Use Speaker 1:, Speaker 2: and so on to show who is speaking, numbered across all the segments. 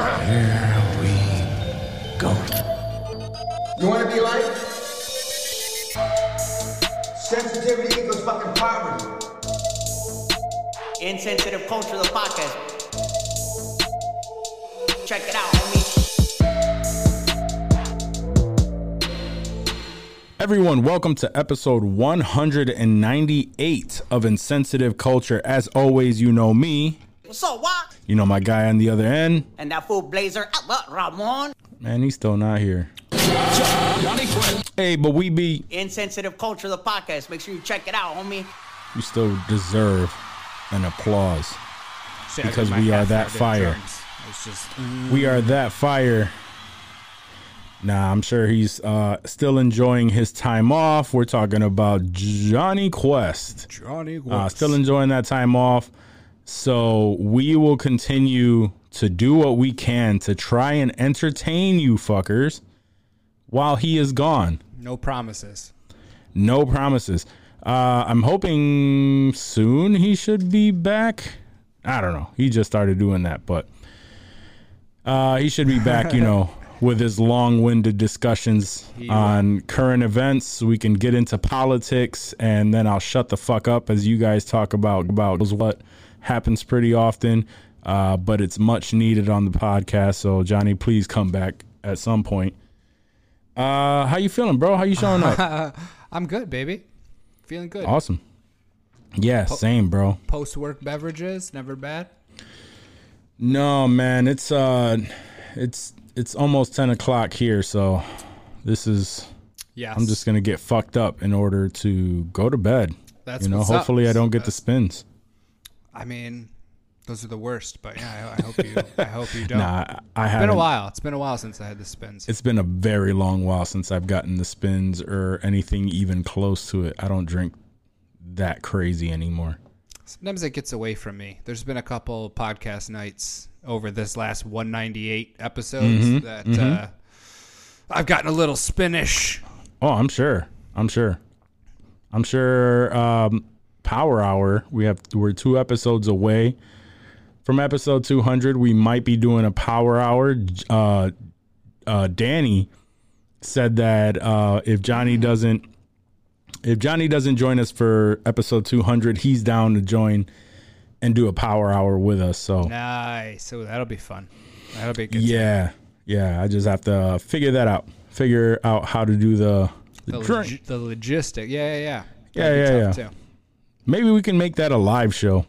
Speaker 1: Here we go.
Speaker 2: You want to be like? Sensitivity equals fucking poverty.
Speaker 3: Insensitive Culture, the podcast. Check it out, homie.
Speaker 4: Everyone, welcome to episode 198 of Insensitive Culture. As always, you know me.
Speaker 3: What's up, what?
Speaker 4: You know my guy on the other end.
Speaker 3: And that fool blazer, Albert Ramon.
Speaker 4: Man, he's still not here. Hey, but we be,
Speaker 3: Insensitive Culture, the podcast. Make sure you check it out, homie.
Speaker 4: you still deserve an applause.
Speaker 5: See,
Speaker 4: Because we are that fire.
Speaker 5: drums. It's just
Speaker 4: We are that fire. Nah, I'm sure he's uh, still enjoying his time off. We're talking about Johnny Quest.
Speaker 5: Johnny
Speaker 4: Uh, still enjoying that time off. So we will continue to do what we can to try and entertain you fuckers while he is gone.
Speaker 5: no promises.
Speaker 4: No promises. Uh, I'm hoping soon he should be back. I don't know. He just started doing that, but uh, he should be back, you know, with his long winded discussions on current events. We can get into politics and then I'll shut the fuck up as you guys talk about, about what happens pretty often. Uh, but it's much needed on the podcast. So Johnny, please come back at some point. Uh, how you feeling, bro? How you showing up?
Speaker 5: I'm good, baby. Feeling good.
Speaker 4: Awesome. Yeah, same, bro.
Speaker 5: Post work beverages, never bad.
Speaker 4: No, man, it's uh, it's it's almost ten o'clock here, so this is.
Speaker 5: Yes.
Speaker 4: I'm just gonna get fucked up in order to go to bed.
Speaker 5: That's
Speaker 4: you know.
Speaker 5: what's up.
Speaker 4: Hopefully, I don't get the spins.
Speaker 5: I mean, those are the worst, but yeah, I, I hope you. I hope you don't.
Speaker 4: Nah, I
Speaker 5: it's
Speaker 4: haven't.
Speaker 5: been a while. It's been a while since I had the spins.
Speaker 4: It's been a very long while since I've gotten the spins or anything even close to it. I don't drink that crazy anymore.
Speaker 5: Sometimes it gets away from me. There's been a couple podcast nights over this last 198 episodes
Speaker 4: Mm-hmm,
Speaker 5: that Uh, I've gotten a little spinish.
Speaker 4: Oh, I'm sure. I'm sure. I'm sure. Um, Power Hour. We have we're two episodes away from episode 200. We might be doing a Power Hour. Uh, uh, Danny said that uh, if Johnny doesn't if Johnny doesn't join us for episode 200, he's down to join and do a Power Hour with us. So
Speaker 5: Nice. So that'll be fun. That'll be good. time.
Speaker 4: yeah, yeah. I just have to figure that out. Figure out how to do the the,
Speaker 5: The, log- the logistic. Yeah, yeah, yeah.
Speaker 4: Yeah,
Speaker 5: That'd
Speaker 4: yeah, yeah.
Speaker 5: Too.
Speaker 4: Maybe we can make that a live show.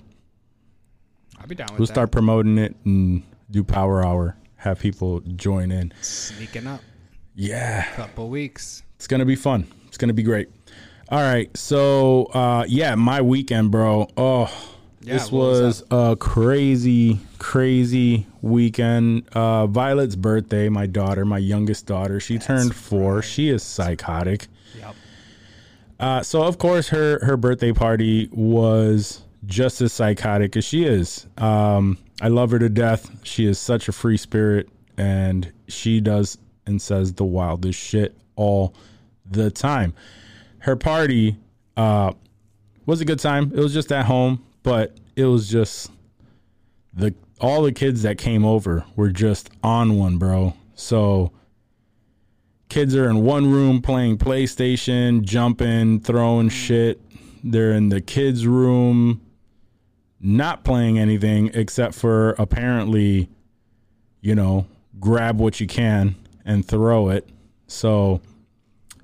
Speaker 5: I'll be down with
Speaker 4: We'll
Speaker 5: that.
Speaker 4: start promoting it and do Power Hour. Have people join in.
Speaker 5: sneaking up.
Speaker 4: Yeah,
Speaker 5: Couple weeks.
Speaker 4: it's gonna be fun. It's gonna be great. All right, so uh, yeah, my weekend, bro. Oh,
Speaker 5: Yeah,
Speaker 4: this
Speaker 5: what was
Speaker 4: was a crazy, crazy weekend. Uh, Violet's birthday. My daughter, my youngest daughter, she turned four. She is psychotic.
Speaker 5: Yep.
Speaker 4: Uh, so of course her her birthday party was just as psychotic as she is. Um, I love her to death. She is such a free spirit, and she does and says the wildest shit all the time. Her party uh, was a good time. It was just at home, but it was just the all the kids that came over were just on one, bro. So kids are in one room playing PlayStation, jumping, throwing shit. They're in the kids' room, not playing anything except for apparently, you know, grab what you can and throw it. So,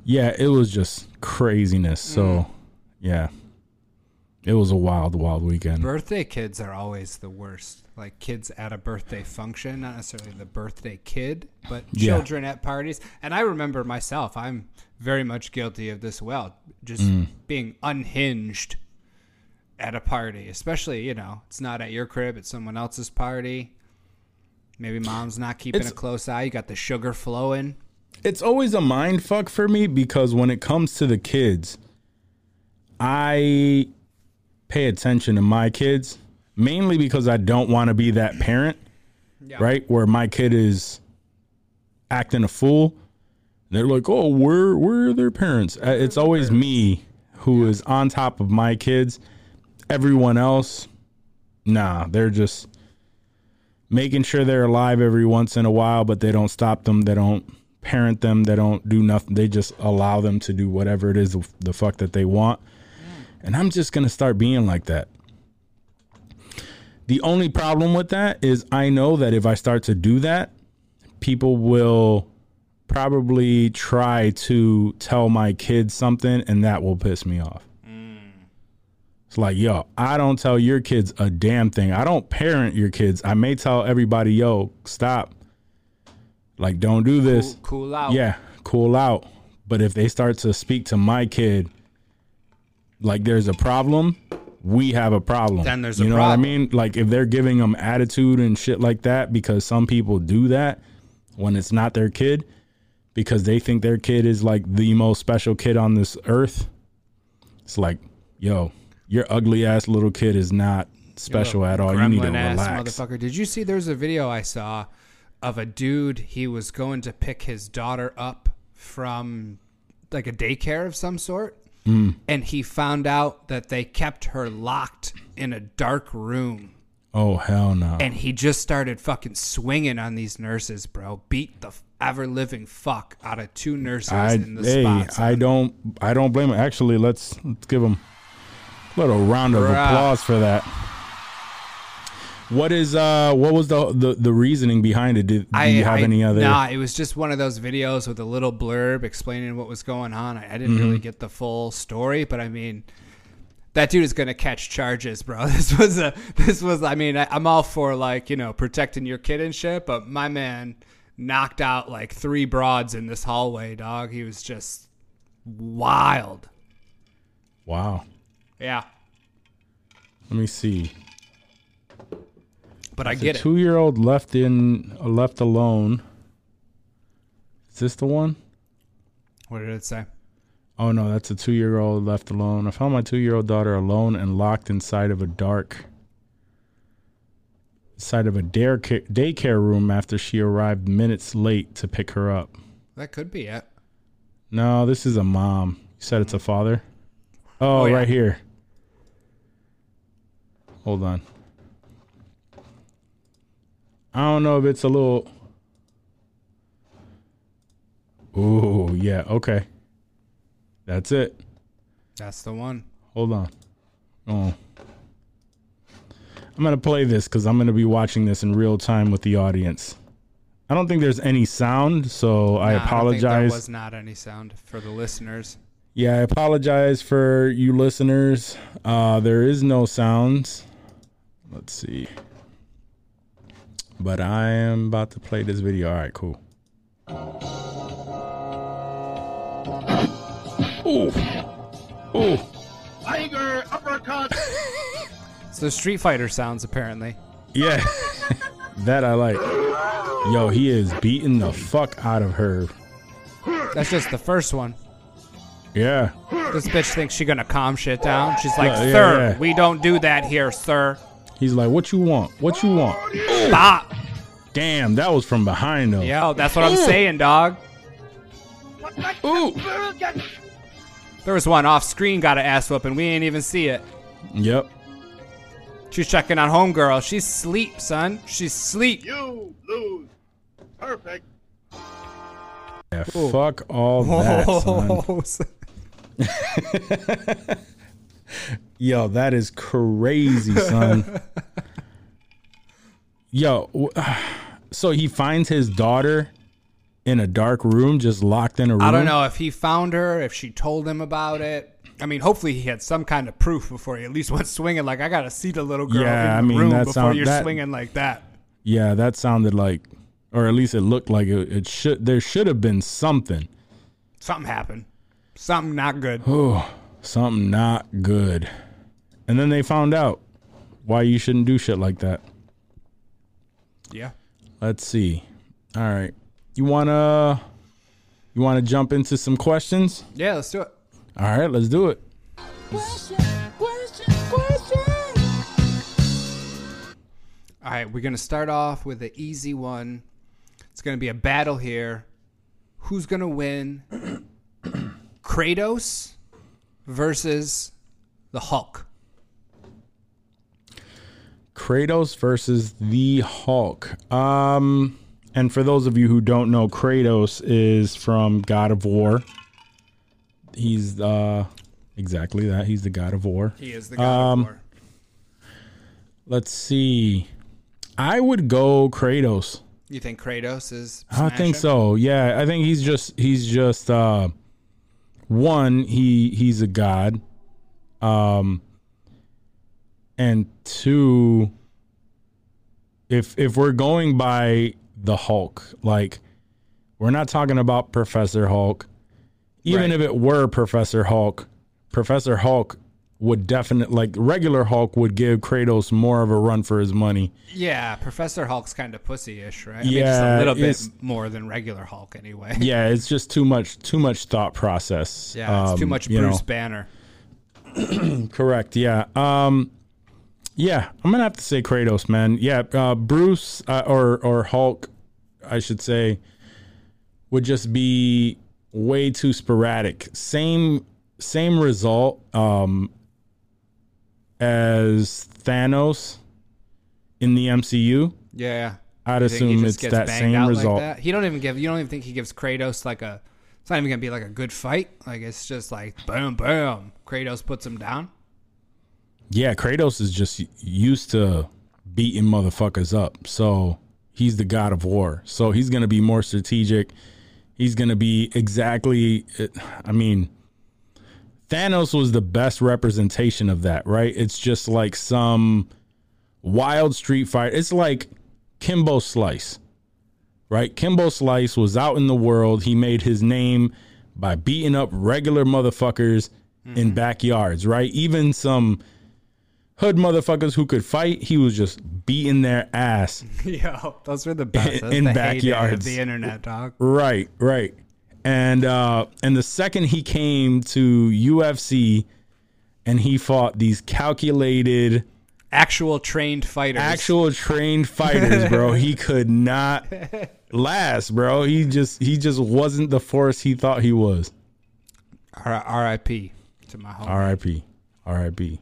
Speaker 4: yeah, it was just craziness. So, mm. yeah, it was a wild, wild weekend.
Speaker 5: Birthday kids are always the worst. Like kids at a birthday function, not necessarily the birthday kid, but
Speaker 4: Yeah.
Speaker 5: children at parties. And I remember myself, I'm very much guilty of this well, just
Speaker 4: Mm.
Speaker 5: being unhinged at a party, especially, you know, it's not at your crib, it's someone else's party. Maybe mom's not keeping
Speaker 4: It's-
Speaker 5: a close eye. You got the sugar flowing.
Speaker 4: it's always a mind fuck for me because when it comes to the kids, I pay attention to my kids mainly because I don't want to be that parent, right? Where my kid is acting a fool. They're like, "Oh, where where are their parents?" Uh, It's always me who is on top of my kids. Everyone else, nah, they're just making sure they're alive every once in a while, but they don't stop them. They don't parent them. They don't do nothing. They just allow them to do whatever it is the fuck that they want. And I'm just gonna start being like that. The only problem with that is I know that if I start to do that, people will probably try to tell my kids something and that will piss me off. It's like, yo, I don't tell your kids a damn thing. I don't parent your kids. I may tell everybody, yo, stop. Like, don't do this.
Speaker 5: Cool, cool out.
Speaker 4: Yeah, cool out. But if they start to speak to my kid like there's a problem, we have a problem.
Speaker 5: Then there's a
Speaker 4: you know what I mean? Like if they're giving them attitude and shit like that because some people do that when it's not their kid because they think their kid is like the most special kid on this earth. It's like, yo, your ugly ass little kid is not special at all. You need to
Speaker 5: ass
Speaker 4: relax.
Speaker 5: motherfucker. Did you see? There's a video I saw of a dude. He was going to pick his daughter up from like a daycare of some sort,
Speaker 4: Hmm.
Speaker 5: and he found out that they kept her locked in a dark room.
Speaker 4: Oh hell no.
Speaker 5: And he just started fucking swinging on these nurses, bro. Beat the ever living fuck out of two nurses
Speaker 4: I
Speaker 5: in the
Speaker 4: hey,
Speaker 5: spot.
Speaker 4: I don't I don't blame him. Actually, let's let's give him a little round of
Speaker 5: Bruh.
Speaker 4: applause for that. What is uh what was the the, the reasoning behind it? Did do you have
Speaker 5: I-
Speaker 4: any other
Speaker 5: Nah, it was just one of those videos with a little blurb explaining what was going on. I, I didn't
Speaker 4: Mm-hmm.
Speaker 5: really get the full story, but I mean, that dude is gonna catch charges, bro. This was a, this was. I mean, I, I'm all for like you know protecting your kid and shit, but my man knocked out like three broads in this hallway, dog. He was just wild.
Speaker 4: Wow.
Speaker 5: Yeah,
Speaker 4: Let me see.
Speaker 5: But I
Speaker 4: The
Speaker 5: get it.
Speaker 4: two year old left in uh, left alone. Is this the one?
Speaker 5: What did it say?
Speaker 4: Oh no, that's a two year old left alone. I found my two year old daughter alone and locked inside of a dark inside of a daycare daycare room after she arrived minutes late to pick her up.
Speaker 5: That could be it.
Speaker 4: No, this is a mom. You said it's a father? Oh,
Speaker 5: Oh, yeah.
Speaker 4: right here. Hold on. I don't know if it's a little Oh, yeah, okay. That's it.
Speaker 5: That's the one.
Speaker 4: Hold on. Oh. I'm going to play this cuz I'm going to be watching this in real time with the audience. I don't think there's any sound, so I
Speaker 5: Nah, think
Speaker 4: apologize.
Speaker 5: there was not any sound for the listeners.
Speaker 4: Yeah, I apologize for you listeners. Uh, there is no sounds. Let's see. But I am about to play this video. All right, cool. Ooh. Ooh.
Speaker 6: Tiger uppercut.
Speaker 5: So Street Fighter sounds apparently.
Speaker 4: Yeah. that I like. Yo, he is beating the fuck out of her.
Speaker 5: That's just the first one.
Speaker 4: Yeah.
Speaker 5: This bitch thinks she gonna calm shit down. She's like,
Speaker 4: Yeah, yeah,
Speaker 5: "Sir,
Speaker 4: yeah.
Speaker 5: we don't do that here, sir.
Speaker 4: He's like, what you want? What you want? Oh.
Speaker 5: Stop."
Speaker 4: Damn, that was from behind though.
Speaker 5: Yo, that's what I'm mm. saying, dog.
Speaker 4: Ooh.
Speaker 5: There was one off screen got an ass whooping. We ain't even see it.
Speaker 4: Yep.
Speaker 5: She's checking on homegirl. She's sleep, son. She's sleep.
Speaker 6: You lose. Perfect.
Speaker 4: Yeah, fuck all that, son. Yo, that is crazy, son. Yo, so he finds his daughter in a dark room, just locked in a room.
Speaker 5: I don't know if he found her, if she told him about it. I mean, hopefully he had some kind of proof before he at least went swinging. Like, I gotta see the little girl
Speaker 4: Yeah,
Speaker 5: in the
Speaker 4: I mean,
Speaker 5: room
Speaker 4: that
Speaker 5: before
Speaker 4: sound-
Speaker 5: you're
Speaker 4: that-
Speaker 5: swinging like that.
Speaker 4: Yeah, that sounded like, or at least it looked like it, it should. There should have been something.
Speaker 5: Something happened. Something not good.
Speaker 4: Something not good. And then they found out why you shouldn't do shit like that.
Speaker 5: Yeah.
Speaker 4: Let's see. All right. You wanna you wanna jump into some questions?
Speaker 5: Yeah, let's do it.
Speaker 4: All right, let's do it.
Speaker 5: All right, we're gonna start off with an easy one. It's gonna be a battle here. Who's gonna win? Kratos versus the Hulk.
Speaker 4: Kratos versus the Hulk. Um, and for those of you who don't know, Kratos is from God of War. He's uh exactly that. He's the God of War.
Speaker 5: He is the god
Speaker 4: Um,
Speaker 5: of war.
Speaker 4: Let's see. I would go Kratos.
Speaker 5: You think Kratos is?
Speaker 4: I think
Speaker 5: smashing?
Speaker 4: so. Yeah, I think he's just he's just uh one, he he's a god. Um and two if if we're going by the Hulk, like we're not talking about Professor Hulk. Even
Speaker 5: Right.
Speaker 4: if it were Professor Hulk, Professor Hulk would definitely like regular Hulk would give Kratos more of a run for his money.
Speaker 5: Yeah, Professor Hulk's kind of pussy-ish, right? I mean, just
Speaker 4: Yeah,
Speaker 5: a little bit more than regular Hulk, anyway.
Speaker 4: Yeah, it's just too much too much thought process.
Speaker 5: Yeah, it's too
Speaker 4: Um,
Speaker 5: much
Speaker 4: you know.
Speaker 5: Bruce Banner.
Speaker 4: Correct. Yeah. Um yeah, I'm to have to say Kratos, man. Yeah, uh Bruce uh, or or Hulk I should say would just be way too sporadic. Same same result um as Thanos in the MCU.
Speaker 5: Yeah,
Speaker 4: I'd
Speaker 5: You think he
Speaker 4: assume it's that same result.
Speaker 5: Like that? He don't even give. You don't even think he gives Kratos like a. It's not even gonna be like a good fight. Like it's just like boom, boom. Kratos puts him down.
Speaker 4: Yeah, Kratos is just used to beating motherfuckers up. So he's the god of war. So he's to be more strategic. He's to be exactly, I mean, Thanos was the best representation of that, right? It's just like some wild street fight. It's like Kimbo Slice, right? Kimbo Slice was out in the world. He made his name by beating up regular motherfuckers in mm-hmm. backyards, right? Even some hood motherfuckers who could fight, he was just beating their ass.
Speaker 5: Yo, those were the best. That's
Speaker 4: In
Speaker 5: the
Speaker 4: backyards.
Speaker 5: the internet, dog.
Speaker 4: Right, right. And uh and the second he came to UFC and he fought these calculated
Speaker 5: Actual trained fighters.
Speaker 4: actual trained fighters, bro, he could not last, bro. He just he just wasn't the force he thought he was.
Speaker 5: R.I.P. to my home.
Speaker 4: R.I.P. R.I.P.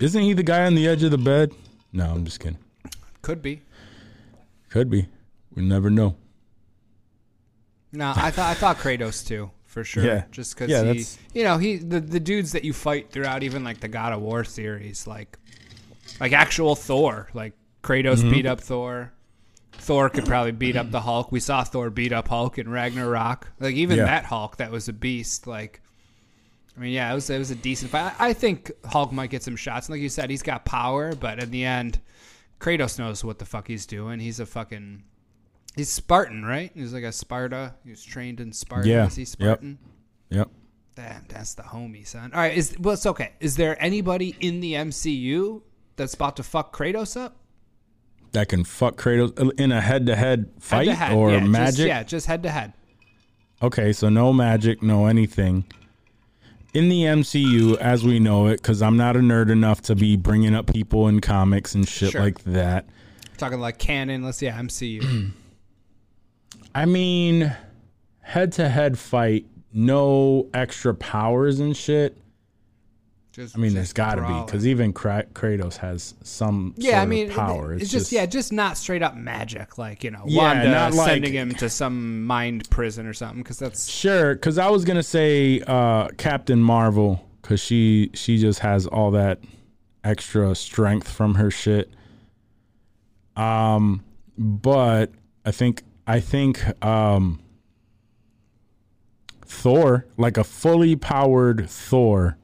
Speaker 4: Isn't he the guy on the edge of the bed? No, I'm just kidding.
Speaker 5: Could be.
Speaker 4: Could be. We never know.
Speaker 5: No, I thought I thought Kratos too for sure.
Speaker 4: Yeah.
Speaker 5: just because
Speaker 4: Yeah,
Speaker 5: he, you know, he the the dudes that you fight throughout, even like the God of War series, like like actual Thor, like Kratos
Speaker 4: Mm-hmm.
Speaker 5: beat up Thor. Thor could probably beat up the Hulk. We saw Thor beat up Hulk in Ragnarok. Like even
Speaker 4: Yeah.
Speaker 5: that Hulk, that was a beast. Like, I mean, yeah, it was it was a decent fight. I, I think Hulk might get some shots. And like you said, he's got power, but in the end, Kratos knows what the fuck he's doing. He's a fucking he's Spartan, right? He's like a Sparta. He was trained in Sparta.
Speaker 4: Yeah.
Speaker 5: Is he Spartan?
Speaker 4: Yep.
Speaker 5: Damn, that's the homie, son. All right, is well, it's okay. Is there anybody in the MCU that's about to fuck Kratos up?
Speaker 4: That can fuck Kratos uh, in a head to head fight
Speaker 5: Head-to-head,
Speaker 4: or
Speaker 5: yeah, just-
Speaker 4: magic.
Speaker 5: yeah, just head to head.
Speaker 4: Okay, so no magic, no anything. In the MCU, as we know it, because I'm not a nerd enough to be bringing up people in comics and shit
Speaker 5: Sure.
Speaker 4: like that.
Speaker 5: Talking like canon. Let's yeah, MCU.
Speaker 4: I mean, head to head fight, no extra powers and shit.
Speaker 5: Just,
Speaker 4: I mean,
Speaker 5: just
Speaker 4: there's got to be because even Kra- Kratos has some
Speaker 5: yeah, I mean,
Speaker 4: power.
Speaker 5: it's, just, yeah, just not straight up magic, like you know,
Speaker 4: Yeah,
Speaker 5: Wanda
Speaker 4: not like-
Speaker 5: sending him to some mind prison or something. Because that's
Speaker 4: Sure, because I was gonna say uh, Captain Marvel because she she just has all that extra strength from her shit. Um, but I think I think um, Thor, like a fully powered Thor,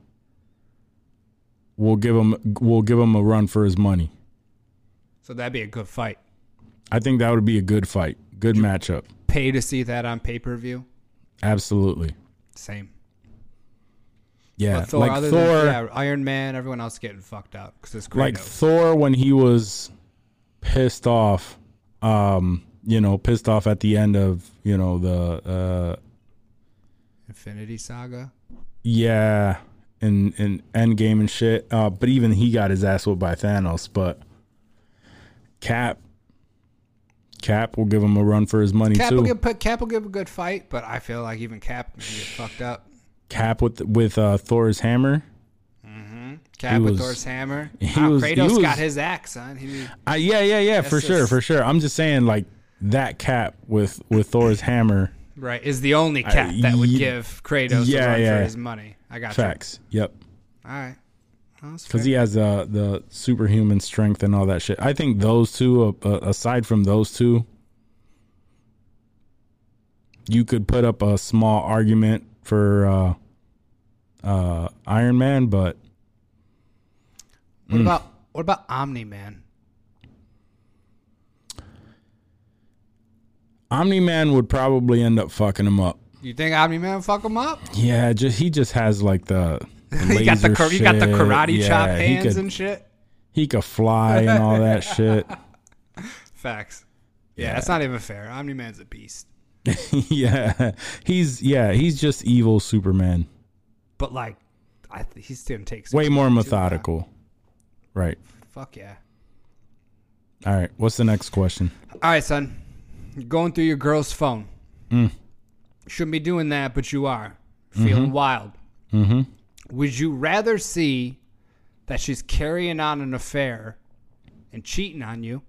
Speaker 4: will give him will give him a run for his money.
Speaker 5: so that'd be a good fight.
Speaker 4: I think that would be a good fight, good matchup.
Speaker 5: Pay to see that on pay per view.
Speaker 4: Absolutely,
Speaker 5: Same.
Speaker 4: yeah.
Speaker 5: But Thor,
Speaker 4: like
Speaker 5: other
Speaker 4: Thor,
Speaker 5: than yeah, Iron Man, everyone else getting fucked up because it's Kratos.
Speaker 4: like Thor when he was pissed off, um, you know, pissed off at the end of you know the uh,
Speaker 5: Infinity Saga.
Speaker 4: yeah, in in Endgame and shit. Uh, but even he got his ass whooped by Thanos. But Cap, Cap will give him a run for his money
Speaker 5: Cap
Speaker 4: too.
Speaker 5: will give put- Cap will give a good fight, but I feel like even Cap can get fucked up.
Speaker 4: Cap with with uh, Thor's hammer.
Speaker 5: Cap
Speaker 4: was-
Speaker 5: with Thor's hammer.
Speaker 4: he
Speaker 5: Wow,
Speaker 4: was- he
Speaker 5: Kratos
Speaker 4: was-
Speaker 5: got his axe, son. He,
Speaker 4: I, yeah, yeah, yeah, for sure, for sure. I'm just saying, like that cap with with Thor's hammer.
Speaker 5: right, is the only cap that would
Speaker 4: ye-
Speaker 5: give Kratos
Speaker 4: yeah,
Speaker 5: a run
Speaker 4: yeah.
Speaker 5: for his money. I got
Speaker 4: Facts. Yep.
Speaker 5: All right.
Speaker 4: Because he has uh, the superhuman strength and all that shit. I think those two, uh, uh, aside from those two, you could put up a small argument for uh, uh, Iron Man, but
Speaker 5: What about what about Omni Man?
Speaker 4: Omni Man would probably end up fucking him up.
Speaker 5: You think Omni Man fuck him up?
Speaker 4: Yeah, just he just has like the.
Speaker 5: he got the kar- he got the karate chop
Speaker 4: Yeah, he
Speaker 5: hands
Speaker 4: could-
Speaker 5: and shit.
Speaker 4: He could fly and all that shit.
Speaker 5: Facts. Yeah,
Speaker 4: Yeah.
Speaker 5: that's not even fair. Omni Man's a beast,
Speaker 4: yeah, he's yeah, he's just evil Superman.
Speaker 5: but like, I th- he's gonna take
Speaker 4: Way more methodical. Right.
Speaker 5: Fuck yeah.
Speaker 4: All right. What's the next question?
Speaker 5: All right, son. You're going through your girl's phone.
Speaker 4: Mm.
Speaker 5: Shouldn't be doing that, but you are. Feeling wild.
Speaker 4: Mm-hmm.
Speaker 5: Would you rather see that she's carrying on an affair and cheating on you,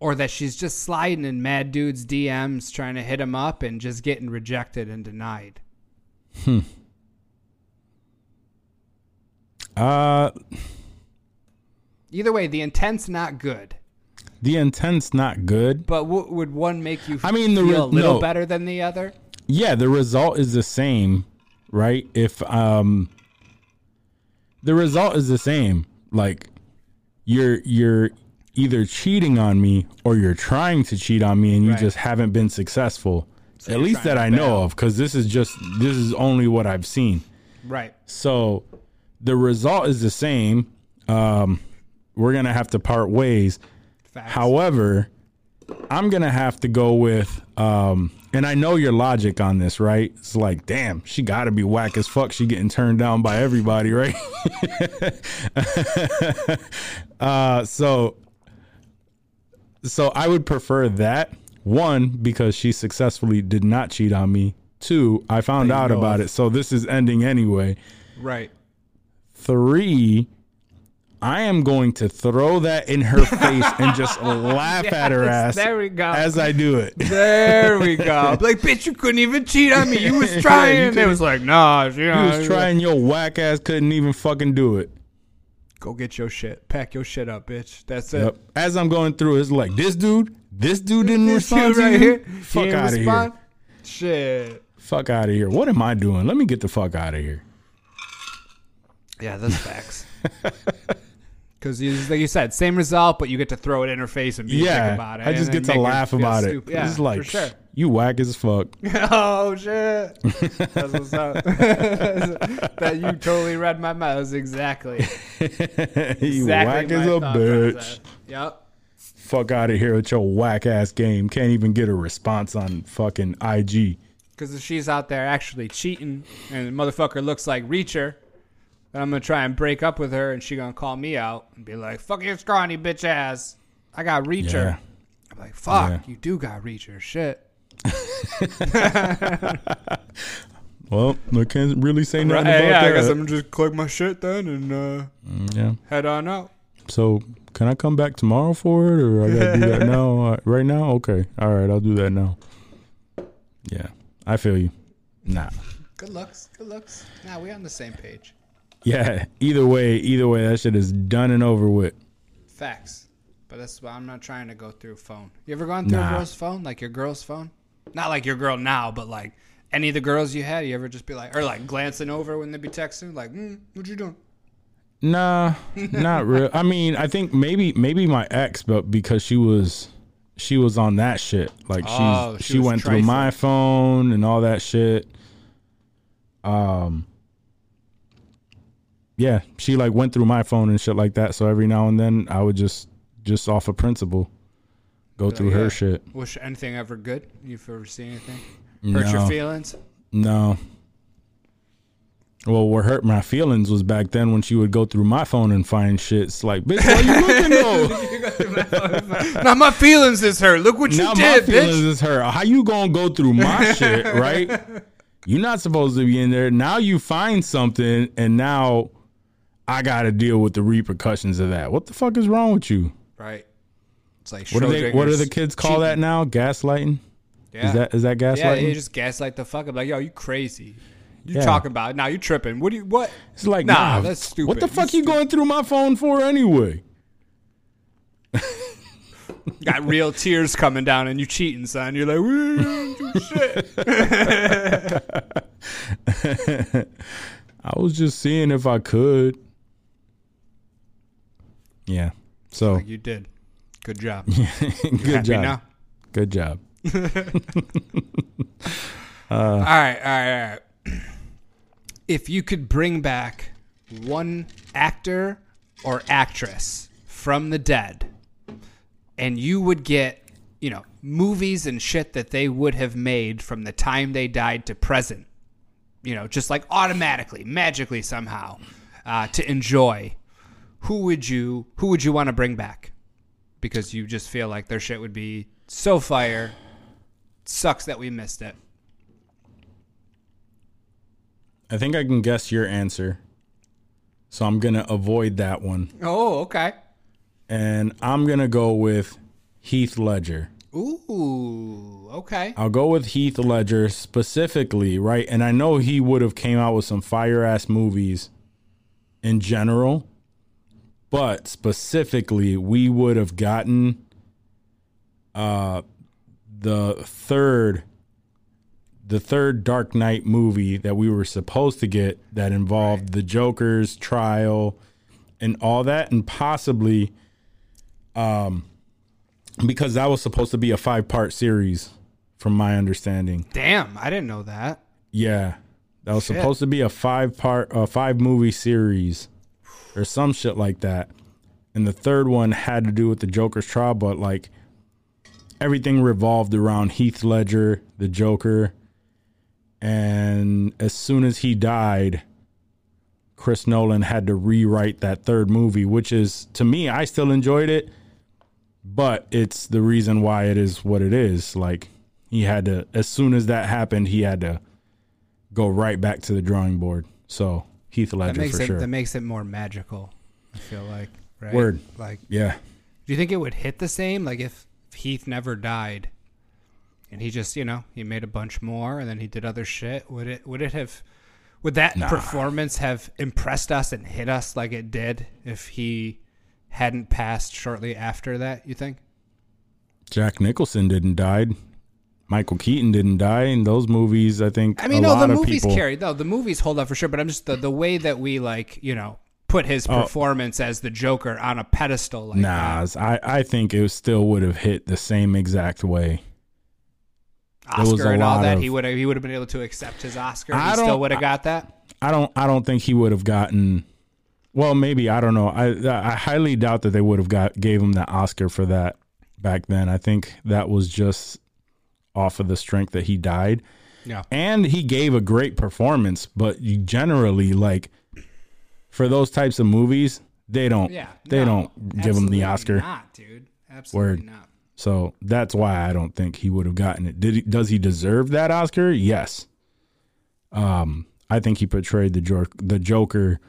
Speaker 5: or that she's just sliding in mad dudes' DMs trying to hit him up and just getting rejected and denied?
Speaker 4: Uh,
Speaker 5: Either way, the intent's not good.
Speaker 4: The intent's not good.
Speaker 5: But w- would one make you
Speaker 4: I mean, the
Speaker 5: feel
Speaker 4: re-
Speaker 5: a little
Speaker 4: no.
Speaker 5: better than the other?
Speaker 4: Yeah, the result is the same, right? If um, the result is the same. Like, you're you're either cheating on me or you're trying to cheat on me, and you
Speaker 5: Right.
Speaker 4: just haven't been successful. At least that I know
Speaker 5: bail.
Speaker 4: of, because this is just this is only what I've seen.
Speaker 5: Right.
Speaker 4: So the result is the same. Um, we're gonna have to part ways.
Speaker 5: Facts.
Speaker 4: However, I'm gonna have to go with, um, and I know your logic on this, right? It's like, damn, she got to be whack as fuck. She getting turned down by everybody, right? uh, so, so I would prefer that one because she successfully did not cheat on me. Two, I found out about
Speaker 5: of.
Speaker 4: it, so this is ending anyway.
Speaker 5: Right.
Speaker 4: Three, I am going to throw that in her face and just laugh at her ass
Speaker 5: there we go.
Speaker 4: as I do it.
Speaker 5: There we go. like, bitch, you couldn't even cheat on me. You was
Speaker 4: Yeah,
Speaker 5: trying.
Speaker 4: you
Speaker 5: it was like, nah, you
Speaker 4: You was trying your whack ass couldn't even fucking do it.
Speaker 5: Go get your shit. Pack your shit up, bitch. That's it.
Speaker 4: Yep. As I'm going through, it's like this dude, this dude didn't
Speaker 5: This
Speaker 4: respond
Speaker 5: dude
Speaker 4: to you.
Speaker 5: here.
Speaker 4: Fuck out of here.
Speaker 5: Shit.
Speaker 4: Fuck out of here. What am I doing? Let me get the fuck out of here.
Speaker 5: Yeah, that's facts. Because like you said, same result, but you get to throw it in her face and be
Speaker 4: Yeah,
Speaker 5: about it.
Speaker 4: I just get to laugh about
Speaker 5: stupid.
Speaker 4: it.
Speaker 5: Yeah,
Speaker 4: it's like
Speaker 5: for sure.
Speaker 4: you whack as fuck.
Speaker 5: oh shit! That's what's up. that you totally read my mind. That's exactly
Speaker 4: you
Speaker 5: exactly
Speaker 4: whack as a bitch.
Speaker 5: Yep.
Speaker 4: Fuck out of here with your whack ass game. Can't even get a response on fucking IG.
Speaker 5: Because if she's out there actually cheating and the motherfucker looks like Reacher, then I'm gonna try and break up with her and she gonna call me out and be like, "Fuck your scrawny bitch ass." I got Reacher.
Speaker 4: Yeah.
Speaker 5: I'm like, "Fuck,
Speaker 4: Yeah.
Speaker 5: you do got Reacher." Shit.
Speaker 4: Well, I can't really say nothing
Speaker 5: Hey,
Speaker 4: about
Speaker 5: yeah, I guess I'm just click my shit then and uh,
Speaker 4: yeah.
Speaker 5: head on out.
Speaker 4: So can I come back tomorrow for it, or I gotta do that now? Uh, right now? Okay. All right, I'll do that now. Yeah, I feel you. Nah.
Speaker 5: Good looks. Good looks. Nah, we on the same page.
Speaker 4: Yeah. Either way, either way, that shit is done and over with.
Speaker 5: Facts. But that's why I'm not trying to go through phone. You ever gone through
Speaker 4: Nah.
Speaker 5: a girl's phone? Like your girl's phone? Not like your girl now, but like any of the girls you had, you ever just be like, or like glancing over when they be texting, like, mm, what you doing?
Speaker 4: Nah, not real. I mean, I think maybe maybe my ex, but because she was she was on that shit. Like she's
Speaker 5: Oh,
Speaker 4: she,
Speaker 5: she
Speaker 4: went through my phone and all that shit. Um Yeah, she like went through my phone and shit like that. So every now and then I would just just off a principle go through
Speaker 5: yeah.
Speaker 4: her shit.
Speaker 5: Was anything ever good? You've ever seen anything? Hurt your feelings?
Speaker 4: No. Well, what hurt my feelings was back then when she would go through my phone and find shit. It's like, bitch, why you looking though?
Speaker 5: now my feelings is hurt. Look what you
Speaker 4: now
Speaker 5: did,
Speaker 4: my feelings
Speaker 5: bitch.
Speaker 4: is hurt. How you gonna go through my shit, right? You're not supposed to be in there. Now you find something, and now I got to deal with the repercussions of that. What the fuck is wrong with you?
Speaker 5: Right. It's like
Speaker 4: What do they? What do the kids call that now? Gaslighting?
Speaker 5: Yeah.
Speaker 4: Is that is that gaslighting?
Speaker 5: Yeah, you just gaslight the fuck up. Like, yo, you crazy. You
Speaker 4: Yeah.
Speaker 5: talking about? Now you tripping? What do you? What?
Speaker 4: it's like
Speaker 5: nah,
Speaker 4: nah,
Speaker 5: that's stupid.
Speaker 4: What the
Speaker 5: You
Speaker 4: fuck you
Speaker 5: stupid.
Speaker 4: going through my phone for anyway?
Speaker 5: Got real tears coming down, and you cheating, son. You're like, we didn't do shit.
Speaker 4: I was just seeing if I could. Yeah. So
Speaker 5: Like you did. Good job.
Speaker 4: good
Speaker 5: Happy
Speaker 4: job. Good job.
Speaker 5: all right, all right, all right. If you could bring back one actor or actress from the dead, and you would get, you know, movies and shit that they would have made from the time they died to present, you know, just like automatically, magically somehow, uh, to enjoy, who would you who would you want to bring back? Because you just feel like their shit would be so fire. Sucks that we missed it.
Speaker 4: I think I can guess your answer. So I'm going to avoid that one.
Speaker 5: Oh, okay.
Speaker 4: And I'm going to go with Heath Ledger.
Speaker 5: Ooh, okay.
Speaker 4: I'll go with Heath Ledger specifically, right? And I know he would have came out with some fire ass movies in general, but specifically, we would have gotten uh the third the third Dark Knight movie that we were supposed to get that involved the Joker's trial and all that and possibly um because that was supposed to be a five part series from my understanding.
Speaker 5: Damn, I didn't know that.
Speaker 4: Yeah. That was
Speaker 5: Shit.
Speaker 4: supposed to be a five part a five movie series or some shit like that. And the third one had to do with the Joker's trial, but like everything revolved around Heath Ledger, the Joker. And as soon as he died, Chris Nolan had to rewrite that third movie, which is to me, I still enjoyed it, but it's the reason why it is what it is. Like he had to as soon as that happened, he had to go right back to the drawing board. So Heath
Speaker 5: That
Speaker 4: Ledger
Speaker 5: makes
Speaker 4: for
Speaker 5: it
Speaker 4: sure.
Speaker 5: that makes it more magical. I feel like right.
Speaker 4: Word.
Speaker 5: Like,
Speaker 4: yeah.
Speaker 5: do you think it would hit the same? Like if Heath never died, and he just you know he made a bunch more, and then he did other shit. Would it would it have? Would that
Speaker 4: Nah.
Speaker 5: performance have impressed us and hit us like it did if he hadn't passed shortly after that? You think?
Speaker 4: Jack Nicholson didn't died. Michael Keaton didn't die in those movies. I think.
Speaker 5: I mean, no, the movies
Speaker 4: people,
Speaker 5: carry. No, the movies hold up for sure. But I'm just the the way that we like, you know, put his
Speaker 4: Oh.
Speaker 5: performance as the Joker on a pedestal. Like
Speaker 4: Nah,
Speaker 5: that.
Speaker 4: I, I think it still would have hit the same exact way. was
Speaker 5: Oscar and all that,
Speaker 4: of-
Speaker 5: he would have he would have been able to accept his Oscar.
Speaker 4: I
Speaker 5: he still would have got that.
Speaker 4: I don't I don't think he would have gotten. Well, maybe I don't know. I I highly doubt that they would have got gave him the Oscar for that back then. I think that was just off of the strength that he died.
Speaker 5: Yeah.
Speaker 4: and he gave a great performance but generally like for those types of movies they don't
Speaker 5: Yeah,
Speaker 4: they
Speaker 5: no,
Speaker 4: don't give him the oscar
Speaker 5: Not, dude. Absolutely
Speaker 4: Word.
Speaker 5: not.
Speaker 4: so that's why i don't think he would have gotten it did he does he deserve that oscar yes um i think he portrayed the joker the joker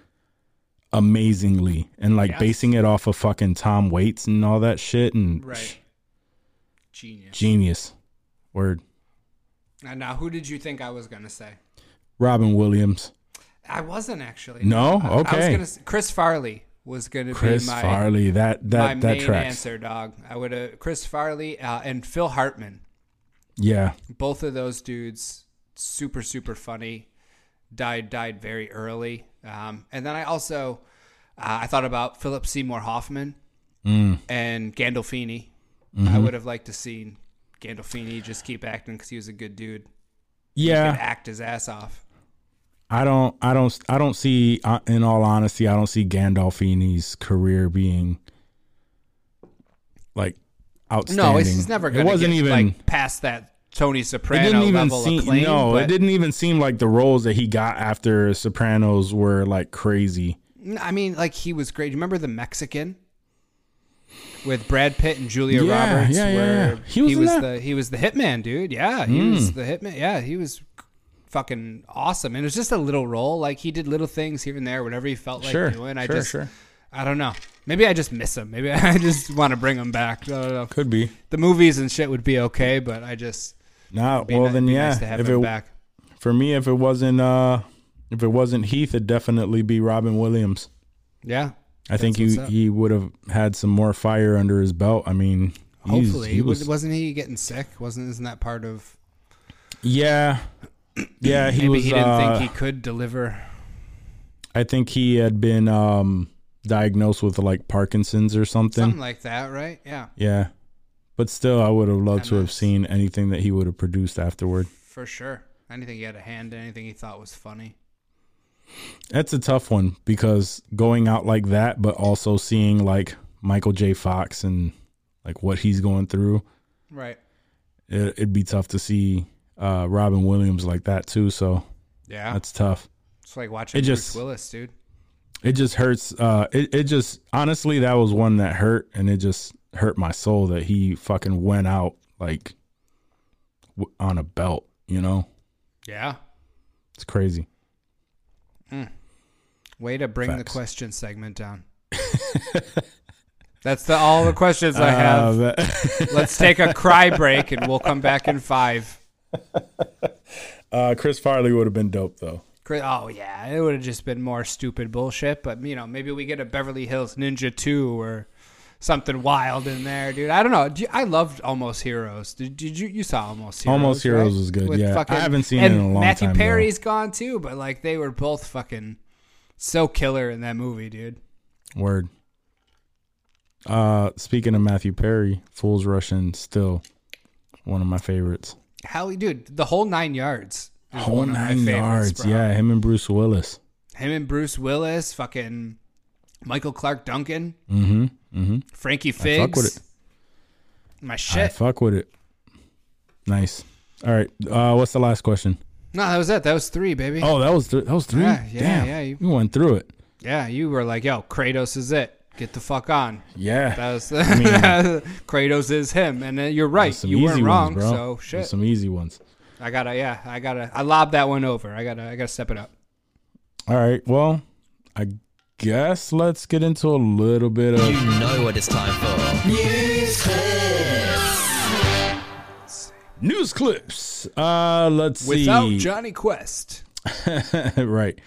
Speaker 4: amazingly and like
Speaker 5: Yes.
Speaker 4: basing it off of fucking tom waits and all that shit and
Speaker 5: Right. Genius.
Speaker 4: genius word
Speaker 5: And now, who did you think I was gonna say?
Speaker 4: robin williams
Speaker 5: I wasn't actually.
Speaker 4: No?
Speaker 5: I- I was
Speaker 4: Okay.
Speaker 5: gonna. s- Chris Farley was gonna
Speaker 4: chris
Speaker 5: be my
Speaker 4: farley that
Speaker 5: my
Speaker 4: that that
Speaker 5: main
Speaker 4: tracks
Speaker 5: answer, dog. I would have Chris Farley uh, and Phil Hartman.
Speaker 4: yeah
Speaker 5: both of those dudes super super funny died died very early um, and then i also uh, i thought about philip seymour hoffman
Speaker 4: Mm.
Speaker 5: and gandolfini
Speaker 4: Mm-hmm.
Speaker 5: i would have liked to seen gandolfini just keep acting because he was a good dude
Speaker 4: yeah
Speaker 5: act his ass off
Speaker 4: I don't, I don't, I don't see. uh, In all honesty, I don't see Gandolfini's career being like outstanding.
Speaker 5: no it's, it's never
Speaker 4: It wasn't
Speaker 5: get,
Speaker 4: even.
Speaker 5: like past that tony
Speaker 4: it
Speaker 5: soprano
Speaker 4: didn't even
Speaker 5: level
Speaker 4: seem.
Speaker 5: acclaim
Speaker 4: no, it didn't even seem like the roles that he got after Sopranos were like crazy.
Speaker 5: i mean like he was great remember the mexican with Brad Pitt and Julia
Speaker 4: Yeah,
Speaker 5: Roberts,
Speaker 4: yeah, yeah. He was that? Hmm.
Speaker 5: the he was the hitman, dude. Yeah, he was the hitman. Yeah, he was fucking awesome. And it was just a little role. Like he did little things here and there, whatever he felt like
Speaker 4: Sure,
Speaker 5: doing. I
Speaker 4: sure,
Speaker 5: just,
Speaker 4: sure.
Speaker 5: I don't know. Maybe I just miss him. Maybe I just want to bring him back. I don't know.
Speaker 4: Could be.
Speaker 5: The movies and shit would be okay, but I just
Speaker 4: Nah, well then yeah.
Speaker 5: nice to have
Speaker 4: if
Speaker 5: him
Speaker 4: it
Speaker 5: back.
Speaker 4: for me, if it wasn't uh, if it wasn't Heath, it'd definitely be Robin Williams.
Speaker 5: Yeah.
Speaker 4: I think
Speaker 5: That's
Speaker 4: he
Speaker 5: what's up.
Speaker 4: he would have had some more fire under his belt. I mean,
Speaker 5: Hopefully,
Speaker 4: he was
Speaker 5: wasn't he getting sick? Wasn't isn't that part of?
Speaker 4: yeah, yeah. He
Speaker 5: maybe
Speaker 4: was.
Speaker 5: he didn't
Speaker 4: uh,
Speaker 5: think he could deliver.
Speaker 4: I think he had been um diagnosed with like Parkinson's or something.
Speaker 5: Something like that, right? Yeah,
Speaker 4: Yeah, but still, I would have loved to have seen anything that he would have produced afterward.
Speaker 5: for sure. Anything he had a hand in, anything he thought was funny.
Speaker 4: That's a tough one because going out like that, but also seeing like Michael J. Fox and like what he's going through,
Speaker 5: Right.
Speaker 4: it, it'd be tough to see uh, Robin Williams like that too. So
Speaker 5: Yeah.
Speaker 4: that's tough.
Speaker 5: it's like watching
Speaker 4: it
Speaker 5: Bruce
Speaker 4: just-
Speaker 5: Willis, dude.
Speaker 4: It just hurts. Uh, it it just honestly that was one that hurt, and it just hurt my soul that he fucking went out like w- on a belt. You know,
Speaker 5: Yeah.
Speaker 4: it's crazy.
Speaker 5: Way to bring the question segment down. That's the all the questions I have.
Speaker 4: Uh,
Speaker 5: Let's take a cry break and we'll come back in five.
Speaker 4: uh, Chris Farley would have been dope though.
Speaker 5: Chris- Oh yeah, it would have just been more stupid bullshit. But you know, maybe we get a Beverly Hills Ninja two or something wild in there, dude. I don't know. Do you- I loved Almost Heroes. Did, did you you saw Almost Heroes?
Speaker 4: Almost Heroes
Speaker 5: right?
Speaker 4: was good, yeah. I haven't seen it in a long
Speaker 5: Matthew
Speaker 4: time, though.
Speaker 5: Perry's gone too, but like they were both fucking so killer in that movie, dude.
Speaker 4: Word. Uh, speaking of Matthew Perry, Fools Rush In still one of my favorites.
Speaker 5: Hell, dude, the whole nine yards.
Speaker 4: Whole
Speaker 5: one of my
Speaker 4: nine yards,
Speaker 5: bro.
Speaker 4: yeah. Him and Bruce Willis.
Speaker 5: Him and Bruce Willis, fucking Michael Clarke Duncan,
Speaker 4: Mm-hmm. Mm-hmm.
Speaker 5: Frankie
Speaker 4: I fuck with it.
Speaker 5: My
Speaker 4: I
Speaker 5: shit.
Speaker 4: fuck with it. Nice. All right. Uh, what's the last question?
Speaker 5: no, that was it. That was three, baby.
Speaker 4: Oh, that was th- that was three.
Speaker 5: Yeah, yeah,
Speaker 4: Damn.
Speaker 5: yeah, you-
Speaker 4: we went through it.
Speaker 5: Yeah, you were like, yo, Kratos is it. Get the fuck on.
Speaker 4: Yeah.
Speaker 5: That was
Speaker 4: mean-
Speaker 5: Kratos is him, and you're right. You weren't wrong.
Speaker 4: ones.
Speaker 5: So
Speaker 4: There's
Speaker 5: shit.
Speaker 4: some easy ones.
Speaker 5: I gotta, yeah, I gotta, I lobbed that one over. I gotta, I gotta step it up.
Speaker 4: All right. Well, I guess let's get into a little bit of
Speaker 1: You know what it's time for.
Speaker 4: news clips. News clips. Uh, let's
Speaker 5: Without
Speaker 4: see.
Speaker 5: Johnny Quest.
Speaker 4: right.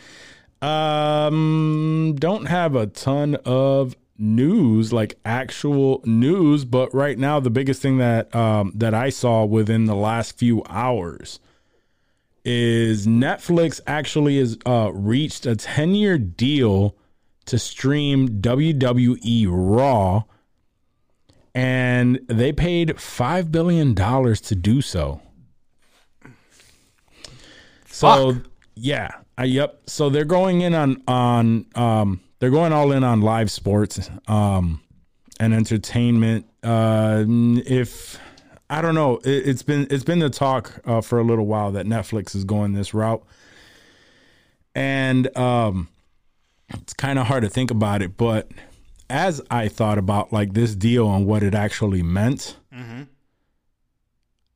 Speaker 4: Um, don't have a ton of news, like actual news, but right now the biggest thing that um that I saw within the last few hours is Netflix actually has uh reached a 10-year deal to stream WWE Raw and they paid 5 billion dollars to do so. So yeah, uh, yep. So they're going in on on um they're going all in on live sports um and entertainment. Uh if I don't know, it, it's been it's been the talk uh, for a little while that Netflix is going this route. And um it's kind of hard to think about it, but as I thought about like this deal and what it actually meant,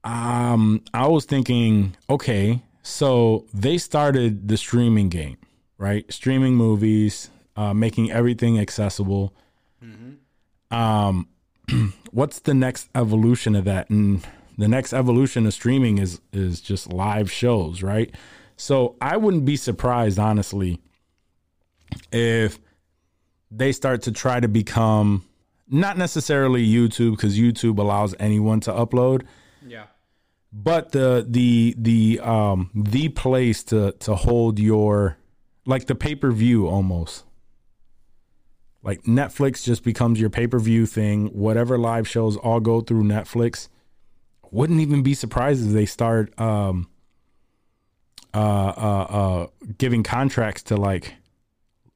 Speaker 4: um, I was thinking, okay, so they started the streaming game, right? Streaming movies, uh, making everything accessible. Um, what's the next evolution of that? And the next evolution of streaming is is just live shows, right? So I wouldn't be surprised, honestly, if they start to try to become not necessarily YouTube because YouTube allows anyone to upload,
Speaker 5: Yeah.
Speaker 4: but the the the um the place to to hold your like the pay-per-view almost. Like Netflix just becomes your pay-per-view thing. Whatever live shows all go through Netflix. Wouldn't even be surprised if they start um uh uh uh giving contracts to like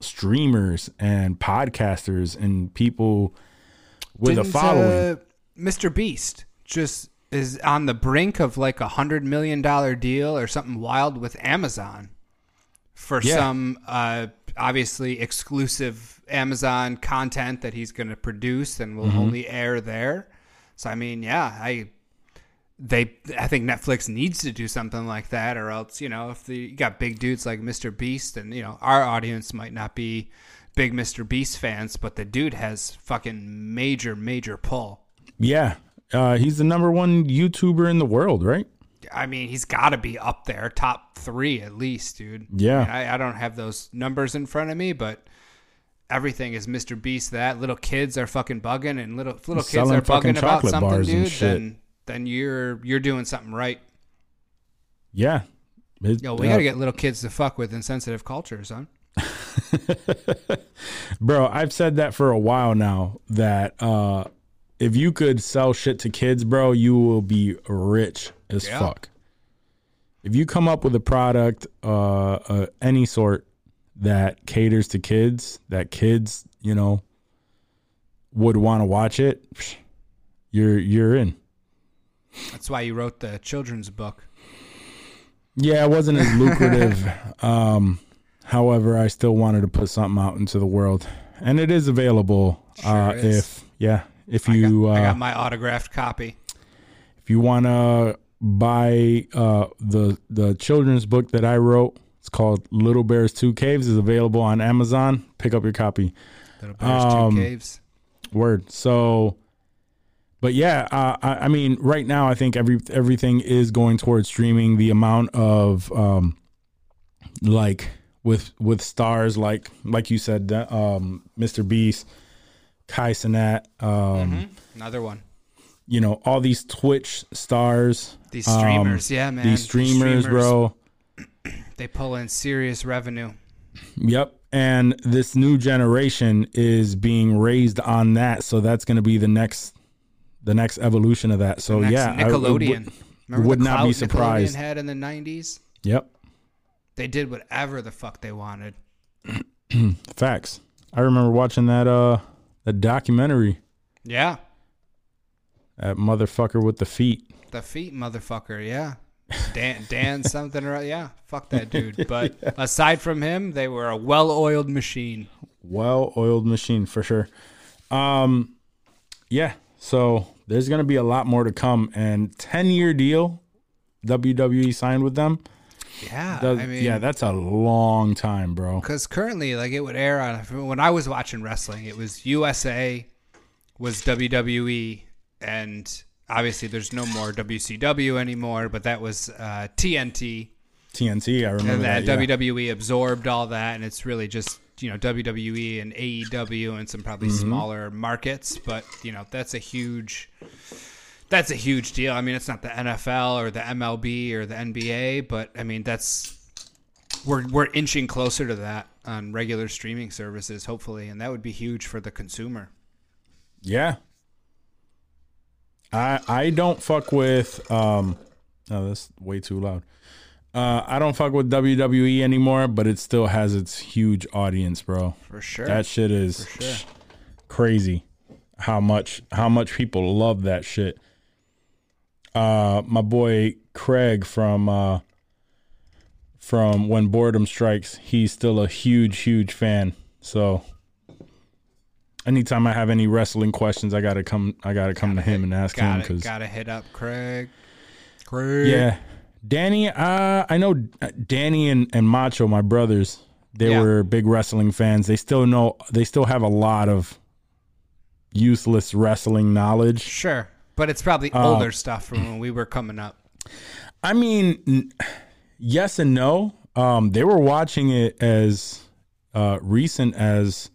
Speaker 4: streamers and podcasters and people with a
Speaker 5: Didn't,
Speaker 4: following
Speaker 5: uh, Mr. Beast just is on the brink of like a hundred million dollar deal or something wild with Amazon for
Speaker 4: Yeah.
Speaker 5: some uh, obviously exclusive Amazon content that he's going to produce and will
Speaker 4: Mm-hmm.
Speaker 5: only air there. So I mean, yeah, I they I think Netflix needs to do something like that, or else you know if the, you got big dudes like Mr. Beast, and you know our audience might not be big Mr. Beast fans, but the dude has fucking major major pull.
Speaker 4: Yeah. Uh, he's the number one YouTuber in the world, right?
Speaker 5: I mean, he's got to be up there, top three at least, dude.
Speaker 4: Yeah.
Speaker 5: I, mean, I, I don't have those numbers in front of me, but everything is Mr. Beast. That little kids are fucking bugging, and little little kids are
Speaker 4: fucking
Speaker 5: bugging about
Speaker 4: chocolate
Speaker 5: something,
Speaker 4: bars and
Speaker 5: dude.
Speaker 4: shit.
Speaker 5: Then you're you're doing something right.
Speaker 4: Yeah. It-
Speaker 5: Yo, we
Speaker 4: uh,
Speaker 5: gotta get little kids to fuck with insensitive culture, son.
Speaker 4: Bro, I've said that for a while now that uh if you could sell shit to kids, bro, you will be rich as
Speaker 5: Yeah.
Speaker 4: fuck. If you come up with a product uh, uh any sort that caters to kids, that kids, you know, would want to watch it, you're you're in.
Speaker 5: That's why you wrote the children's book.
Speaker 4: Yeah, it wasn't as lucrative. um, however, I still wanted to put something out into the world, and it is available. uh,
Speaker 5: is.
Speaker 4: if yeah, if
Speaker 5: I got,
Speaker 4: you
Speaker 5: I
Speaker 4: uh,
Speaker 5: got my autographed copy.
Speaker 4: if you want to buy uh, the the children's book that I wrote, it's called Little Bears Two Caves. is available on Amazon. Pick up your copy.
Speaker 5: Little Bears
Speaker 4: um,
Speaker 5: Two Caves.
Speaker 4: Word. So, but yeah, uh, I, I mean, right now I think every everything is going towards streaming. The amount of um, like with with stars like like you said, um, Mr. Beast, Kai Cenat, um,
Speaker 5: Another one.
Speaker 4: you know, all these Twitch stars,
Speaker 5: These
Speaker 4: um,
Speaker 5: streamers, yeah, man.
Speaker 4: these streamers, bro.
Speaker 5: They pull in serious revenue.
Speaker 4: Yep. And this new generation is being raised on that, so that's going to be the next, the next evolution of that. So yeah, I- I would-
Speaker 5: Nickelodeon. Remember
Speaker 4: would not be surprised.
Speaker 5: Nickelodeon had in the '90s.
Speaker 4: Yep,
Speaker 5: They did whatever the fuck they wanted.
Speaker 4: facts. I remember watching that uh that documentary,
Speaker 5: Yeah,
Speaker 4: that motherfucker with the feet.
Speaker 5: the feet, motherfucker. Yeah, Dan, Dan something or yeah. Fuck that dude. But aside from him, they were a well-oiled machine.
Speaker 4: Well-oiled machine for sure. Um, yeah. So there's gonna be a lot more to come, and ten-year deal. WWE signed with them.
Speaker 5: Yeah,
Speaker 4: Does-
Speaker 5: I mean,
Speaker 4: yeah, that's a long time, bro.
Speaker 5: because currently, like it would air on when I was watching wrestling, it was USA, was WWE, and obviously there's no more WCW anymore, but that was uh, TNT.
Speaker 4: TNT, I remember
Speaker 5: and that,
Speaker 4: that. yeah.
Speaker 5: WWE absorbed all that, and it's really just you know WWE and AEW and some probably smaller markets, but you know that's a huge that's a huge deal. I mean, it's not the NFL or the MLB or the NBA, but I mean that's we're we're inching closer to that on regular streaming services, hopefully, and that would be huge for the consumer.
Speaker 4: Yeah. I I don't fuck with um no that's way too loud. Uh I don't fuck with WWE anymore, but it still has its huge audience, bro.
Speaker 5: For sure.
Speaker 4: That shit is
Speaker 5: sure.
Speaker 4: crazy. How much how much people love that shit. Uh my boy Craig from uh from When Boredom Strikes, he's still a huge huge fan. So anytime I have any wrestling questions, I gotta come. I gotta come to him and ask him
Speaker 5: Got it.
Speaker 4: because
Speaker 5: Got to hit up Craig. Craig.
Speaker 4: yeah, Danny. Uh, I know Danny and, and Macho, my brothers. They
Speaker 5: Yeah.
Speaker 4: were big wrestling fans. They still know. They still have a lot of useless wrestling knowledge.
Speaker 5: Sure, but it's probably
Speaker 4: Uh,
Speaker 5: older stuff from when we were coming up.
Speaker 4: I mean, n- yes and no. Um, they were watching it as uh, recent as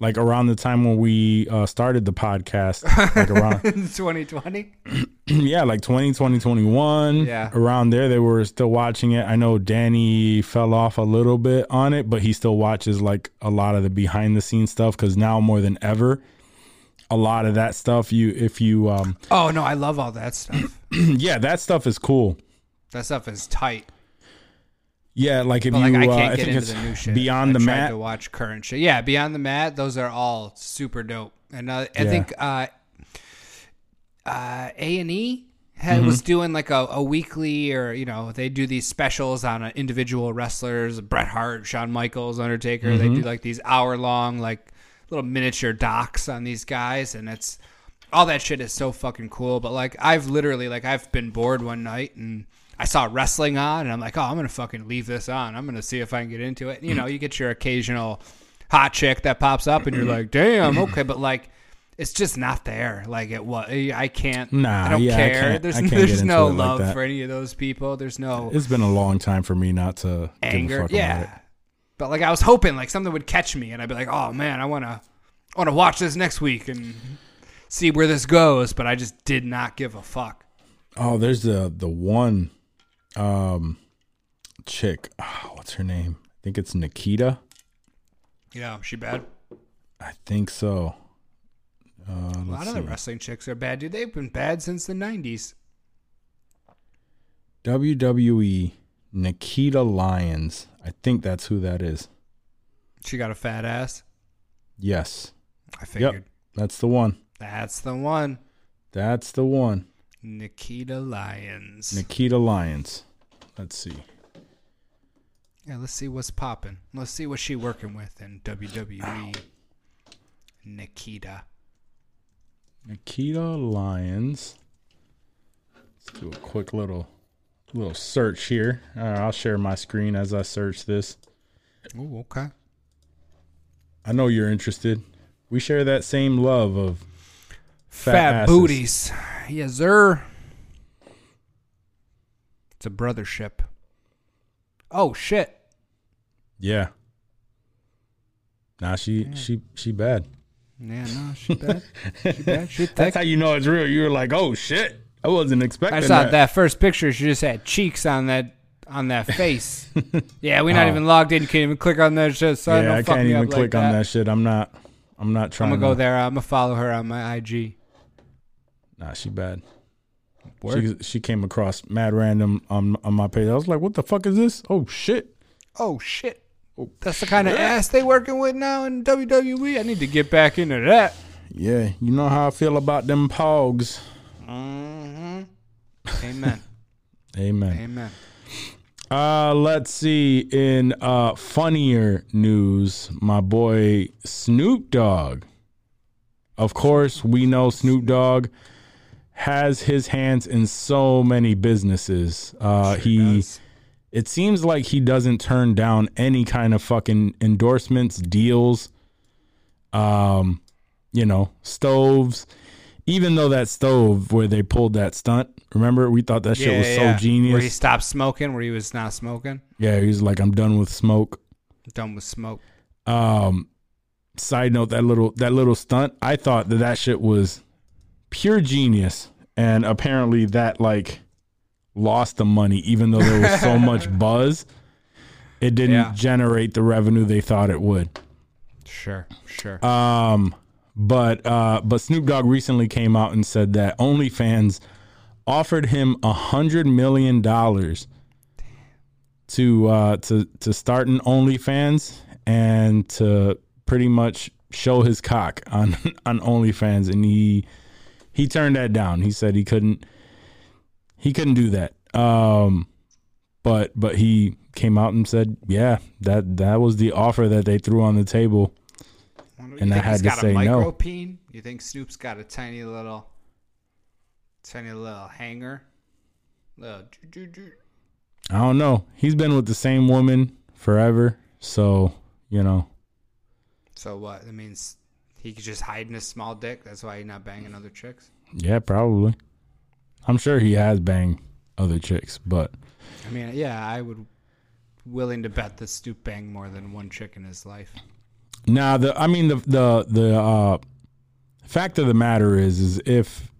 Speaker 4: like around the time when we uh, started the podcast, like around
Speaker 5: 2020.
Speaker 4: yeah, like 20, 2021.
Speaker 5: Yeah.
Speaker 4: Around there, they were still watching it. I know Danny fell off a little bit on it, but he still watches like a lot of the behind the scenes stuff because now more than ever, a lot of that stuff, you, if you, um,
Speaker 5: Oh no, I love all that stuff.
Speaker 4: yeah, that stuff is cool.
Speaker 5: That stuff is tight.
Speaker 4: Yeah, like if
Speaker 5: But like
Speaker 4: you,
Speaker 5: I
Speaker 4: uh,
Speaker 5: can't
Speaker 4: I
Speaker 5: get
Speaker 4: think
Speaker 5: into
Speaker 4: it's
Speaker 5: the new shit.
Speaker 4: Beyond
Speaker 5: I
Speaker 4: the Mat.
Speaker 5: to watch current shit. Yeah, Beyond the Mat. Those are all super dope. And uh, I
Speaker 4: Yeah.
Speaker 5: think uh, uh, A and E
Speaker 4: Mm-hmm.
Speaker 5: was doing like a, a weekly, or you know, they do these specials on uh, individual wrestlers: Bret Hart, Shawn Michaels, Undertaker. They
Speaker 4: Mm-hmm.
Speaker 5: do like these hour long, like little miniature docs on these guys, and it's all that shit is so fucking cool. But like, I've literally like I've been bored one night and I saw wrestling on, and I'm like, oh, I'm gonna fucking leave this on. I'm gonna see if I can get into it. You know, you get your occasional hot chick that pops up, and you're mm-hmm. like, damn, okay, but like. It's just not there. Like it was. I can't.
Speaker 4: Nah,
Speaker 5: I don't
Speaker 4: yeah, I
Speaker 5: care.
Speaker 4: can't-
Speaker 5: there's
Speaker 4: I
Speaker 5: there's no
Speaker 4: like
Speaker 5: love
Speaker 4: that.
Speaker 5: for any of those people. There's no
Speaker 4: It's been a long time for me not to give a
Speaker 5: anger.
Speaker 4: fuck
Speaker 5: Yeah.
Speaker 4: about it.
Speaker 5: But like I was hoping like something would catch me and I'd be like, "Oh man, I want to I want to watch this next week and see where this goes." But I just did not give a fuck.
Speaker 4: Oh, there's the the one um chick. Oh, what's her name? I think it's Nikita.
Speaker 5: Yeah, she bad.
Speaker 4: I think so. Uh,
Speaker 5: A lot of the wrestling chicks are bad, dude. They've been bad since the 90s.
Speaker 4: WWE Nikita Lyons. I think that's who that is.
Speaker 5: She got a fat ass.
Speaker 4: Yes.
Speaker 5: I figured.
Speaker 4: Yep. That's the one.
Speaker 5: That's the one.
Speaker 4: That's the one.
Speaker 5: Nikita Lyons.
Speaker 4: Nikita Lyons. Let's see.
Speaker 5: yeah, let's see what's popping. Let's see what she working with in WWE. Nikita.
Speaker 4: Nikita Lyons. Let's do a quick little little search here. Uh, I'll share my screen as I search this.
Speaker 5: Oh, okay.
Speaker 4: I know you're interested. We share that same love of
Speaker 5: Fat,
Speaker 4: Fat
Speaker 5: booties. Yes, sir. It's a brothership. Oh shit.
Speaker 4: yeah. Nah, she she she bad.
Speaker 5: Yeah, no, she bad. she bad. She.
Speaker 4: That's how you know it's real. You were like, oh shit, I wasn't expecting
Speaker 5: I saw
Speaker 4: that.
Speaker 5: that. first picture. She just had cheeks on that on that face. yeah, we're not
Speaker 4: Oh.
Speaker 5: even logged in. You can't even click on that shit. Son.
Speaker 4: yeah,
Speaker 5: Don't
Speaker 4: I can't even click
Speaker 5: like
Speaker 4: on that shit. I'm not. I'm not trying.
Speaker 5: I'm gonna go there. I'm gonna follow her on my IG.
Speaker 4: Nah, she bad.
Speaker 5: Word.
Speaker 4: She she came across mad random on on my page. I was like, what the fuck is this? Oh shit.
Speaker 5: Oh shit. Oh, That's the kind of ass they working with now in WWE. I need to get back into that.
Speaker 4: Yeah, you know how I feel about them pogs.
Speaker 5: Amen.
Speaker 4: Amen.
Speaker 5: Amen.
Speaker 4: Uh, let's see. In uh funnier news, my boy Snoop Dogg. Of course, we know Snoop Dogg has his hands in so many businesses. Uh, he.
Speaker 5: does.
Speaker 4: It seems like he doesn't turn down any kind of fucking endorsements, deals. Um, you know, stoves. Even though that stove where they pulled that stunt, remember we thought that shit was so genius.
Speaker 5: Where he stopped smoking, where he was not smoking.
Speaker 4: Yeah, he's like, I'm done with smoke.
Speaker 5: Done with smoke.
Speaker 4: Um, side note, that little that little stunt, I thought that that shit was pure genius, and apparently that like lost the money, even though there was so much buzz. It didn't
Speaker 5: Yeah.
Speaker 4: generate the revenue they thought it would.
Speaker 5: Sure, sure.
Speaker 4: Um, but uh, but Snoop Dogg recently came out and said that OnlyFans offered him a hundred million dollars to uh, to to start an OnlyFans and to pretty much show his cock on on OnlyFans, and he he turned that down. He said he couldn't he couldn't do that. Um, but but he came out and said, yeah, that that was the offer that they threw on the table. And I had to say no.
Speaker 5: peen? You think Snoop's got a tiny little, tiny little hanger? Little.
Speaker 4: I don't know. He's been with the same woman forever, so you know.
Speaker 5: So what? That means he could just hide in his small dick. That's why he's not banging other chicks.
Speaker 4: Yeah, probably. I'm sure he has banged other chicks, but
Speaker 5: I mean, yeah, I would willing to bet that Snoop banged more than one chick in his life.
Speaker 4: now the I mean the the the uh, fact of the matter is is if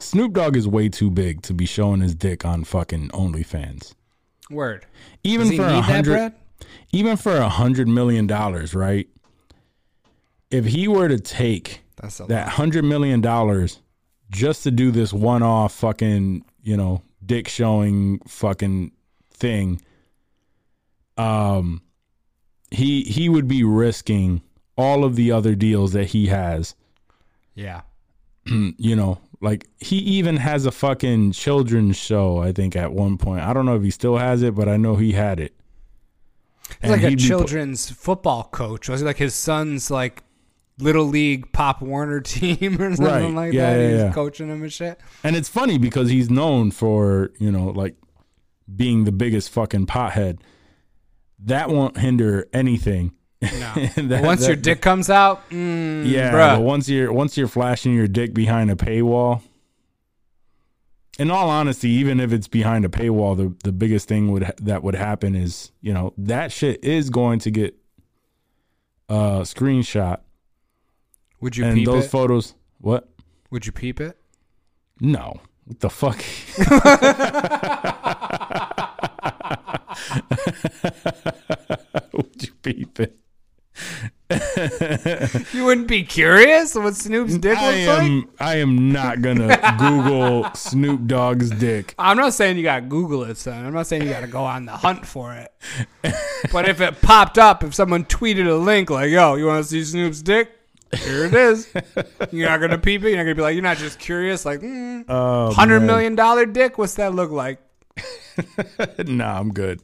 Speaker 4: Snoop Dogg is way too big to be showing his dick on fucking OnlyFans,
Speaker 5: Word.
Speaker 4: even for a hundred, even for a hundred million dollars, right? If he were to take that hundred million dollars just to do this one off fucking, you know, dick showing fucking thing, um he he would be risking all of the other deals that he has.
Speaker 5: Yeah.
Speaker 4: You know, like he even has a fucking children's show, I think, at one point. I don't know if he still has it, but I know he had it.
Speaker 5: He's like a children's football coach. Was he like his son's like little league Pop Warner team or something
Speaker 4: Right.
Speaker 5: like
Speaker 4: Yeah,
Speaker 5: that.
Speaker 4: yeah,
Speaker 5: He's
Speaker 4: yeah.
Speaker 5: coaching them and shit.
Speaker 4: And it's funny because he's known for, you know, like being the biggest fucking pothead. That won't hinder anything.
Speaker 5: No.
Speaker 4: That-
Speaker 5: once
Speaker 4: that-
Speaker 5: your dick comes out, mm,
Speaker 4: Yeah, once you're once you're flashing your dick behind a paywall, in all honesty, even if it's behind a paywall, the the biggest thing would that would happen is you know that shit is going to get uh screenshot
Speaker 5: would you
Speaker 4: and
Speaker 5: peep
Speaker 4: those
Speaker 5: it?
Speaker 4: photos. What?
Speaker 5: would you peep it?
Speaker 4: No. What the fuck? would you beep it?
Speaker 5: You wouldn't be curious what Snoop's dick
Speaker 4: I
Speaker 5: looks like?
Speaker 4: am I am not gonna Google Snoop Dogg's dick.
Speaker 5: I'm not saying you gotta Google it, son. I'm not saying you gotta go on the hunt for it. but if it popped up, if someone tweeted a link like, "Yo, you want to see Snoop's dick? Here it is." You're not gonna peep it. You're not gonna be like, you're not just curious, like, mm,
Speaker 4: Oh,
Speaker 5: hundred million dollar dick. What's that look like?
Speaker 4: Nah, I'm good.